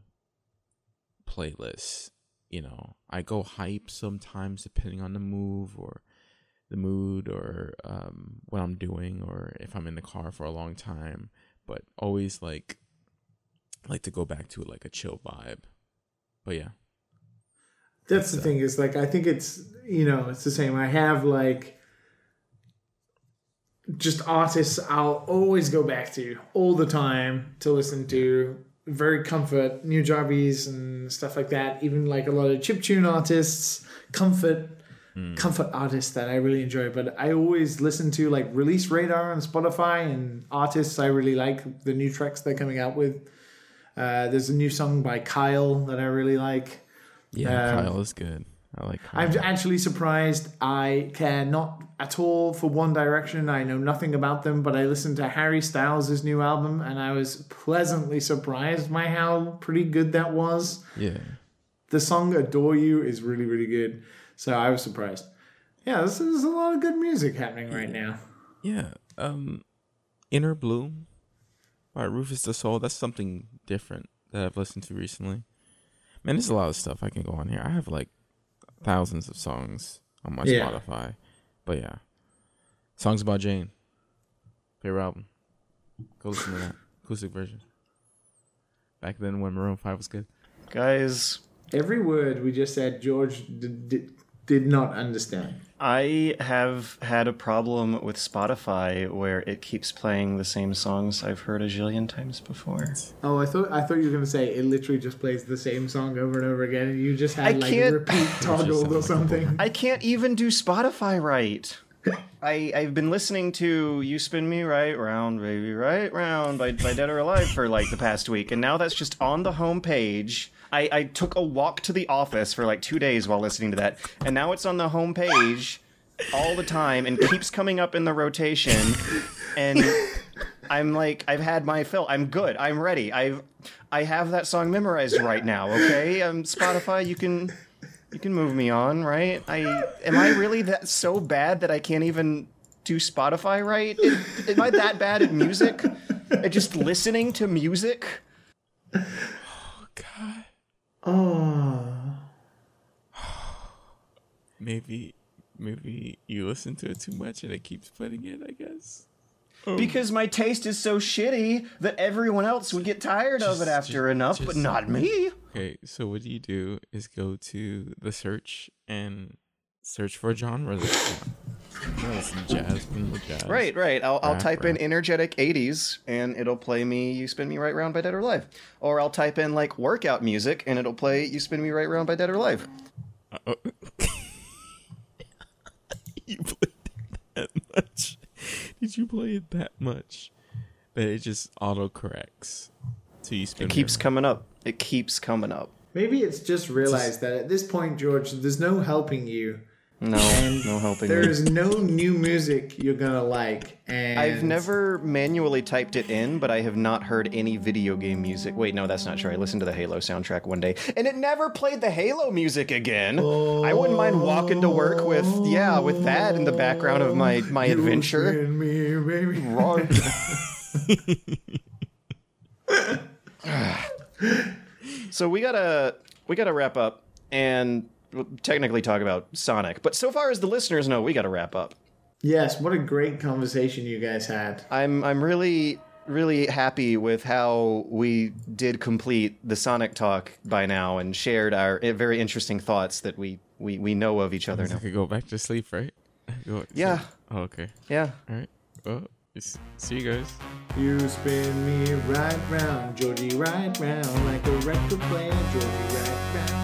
[SPEAKER 3] playlist you know i go hype sometimes depending on the move or the mood or um, what i'm doing or if i'm in the car for a long time but always like like to go back to like a chill vibe but yeah
[SPEAKER 1] That's the thing is like I think it's you know it's the same. I have like just artists I'll always go back to all the time to listen to. Very comfort, Nujabes and stuff like that. Even like a lot of chip tune artists, comfort, comfort artists that I really enjoy. But I always listen to like Release Radar on Spotify and artists I really like the new tracks they're coming out with. Uh, there's a new song by Kyle that I really like.
[SPEAKER 3] yeah
[SPEAKER 1] Um,
[SPEAKER 3] kyle is good i like kyle.
[SPEAKER 1] I'm actually surprised. I care not at all for One Direction. I know nothing about them, but I listened to Harry Styles' new album and I was pleasantly surprised by how pretty good that was.
[SPEAKER 3] yeah
[SPEAKER 1] The song Adore You is really, really good. So I was surprised. Yeah, this is a lot of good music happening right now.
[SPEAKER 3] Yeah. Um Inner Bloom by Rüfüs Du Sol. That's something different that I've listened to recently. Man, there's a lot of stuff I can go on here. I have like thousands of songs on my
[SPEAKER 1] Yeah.
[SPEAKER 3] Spotify. But yeah. Songs about Jane. Favorite album. Go listen to that. Acoustic version. Back then when Maroon 5 was good.
[SPEAKER 2] Guys,
[SPEAKER 1] Every word we just said, George d- d- did not understand.
[SPEAKER 2] I have had a problem with Spotify where it keeps playing the same songs I've heard a zillion times before.
[SPEAKER 1] Oh, I thought I thought you were gonna say it literally just plays the same song over and over again, and you just had
[SPEAKER 2] I
[SPEAKER 1] like
[SPEAKER 2] can't-
[SPEAKER 1] repeat toggled or something.
[SPEAKER 2] I can't even do Spotify right. I I've been listening to "You Spin Me Right Round, Baby Right Round" by by Dead or Alive for like the past week, and now that's just on the homepage. I, I took a walk to the office for like two days while listening to that, and now it's on the homepage all the time and keeps coming up in the rotation. And I'm like, I've had my fill. I'm good. I'm ready. I've I have that song memorized right now. Okay, um, Spotify, you can you can move me on, right? I am I really that so bad that I can't even do Spotify right? Am, am I that bad at music? At just listening to music?
[SPEAKER 3] Oh god.
[SPEAKER 1] Oh.
[SPEAKER 3] Maybe, maybe you listen to it too much and it keeps playing it. I guess. Oh.
[SPEAKER 2] Because my taste is so shitty that everyone else would get tired of it after
[SPEAKER 3] just-
[SPEAKER 2] enough, but not me.
[SPEAKER 3] Okay, so what do you do is go to the search and search for genre. this time. No, it's jazz jazz.
[SPEAKER 2] Right, right. I'll, I'll
[SPEAKER 3] Rap,
[SPEAKER 2] type in energetic 80s and it'll play me You Spin Me Right Round by Dead or Alive. Or I'll type in like workout music and it'll play You Spin Me Right Round by Dead or Alive.
[SPEAKER 3] Uh, oh. you played it that much? Did you play it that much that it just auto corrects? So you spin
[SPEAKER 2] It keeps
[SPEAKER 3] your-
[SPEAKER 2] coming up. It keeps coming up.
[SPEAKER 1] Maybe it's just realized that at this point, George, there's no helping you.
[SPEAKER 2] No,
[SPEAKER 1] And
[SPEAKER 2] no helping
[SPEAKER 1] There
[SPEAKER 2] me.
[SPEAKER 1] is no new music you're gonna like. And
[SPEAKER 2] I've never manually typed it in, but I have not heard any video game music. Wait, no, that's not true. I listened to the Halo soundtrack one day, and it never played the Halo music again. I wouldn't mind walking to work with, yeah, with that in the background of my my
[SPEAKER 1] You
[SPEAKER 2] adventure.
[SPEAKER 1] spin me, baby.
[SPEAKER 2] Wrong. so we gotta we gotta wrap up and technically talk about Sonic. But so far as the listeners know, we gotta wrap up.
[SPEAKER 1] Yes, what a great conversation you guys had.
[SPEAKER 2] I'm I'm really really happy with how we did complete the Sonic talk by now and shared our eh, very interesting thoughts that we we, we know of each other
[SPEAKER 3] I
[SPEAKER 2] now.
[SPEAKER 3] could go back to sleep, right? Go-
[SPEAKER 2] Yeah.
[SPEAKER 3] Oh, okay.
[SPEAKER 2] Yeah.
[SPEAKER 3] All right. Well, see you guys.
[SPEAKER 1] You spin me right round, Georgie, right round, like a record player, Georgie, right round.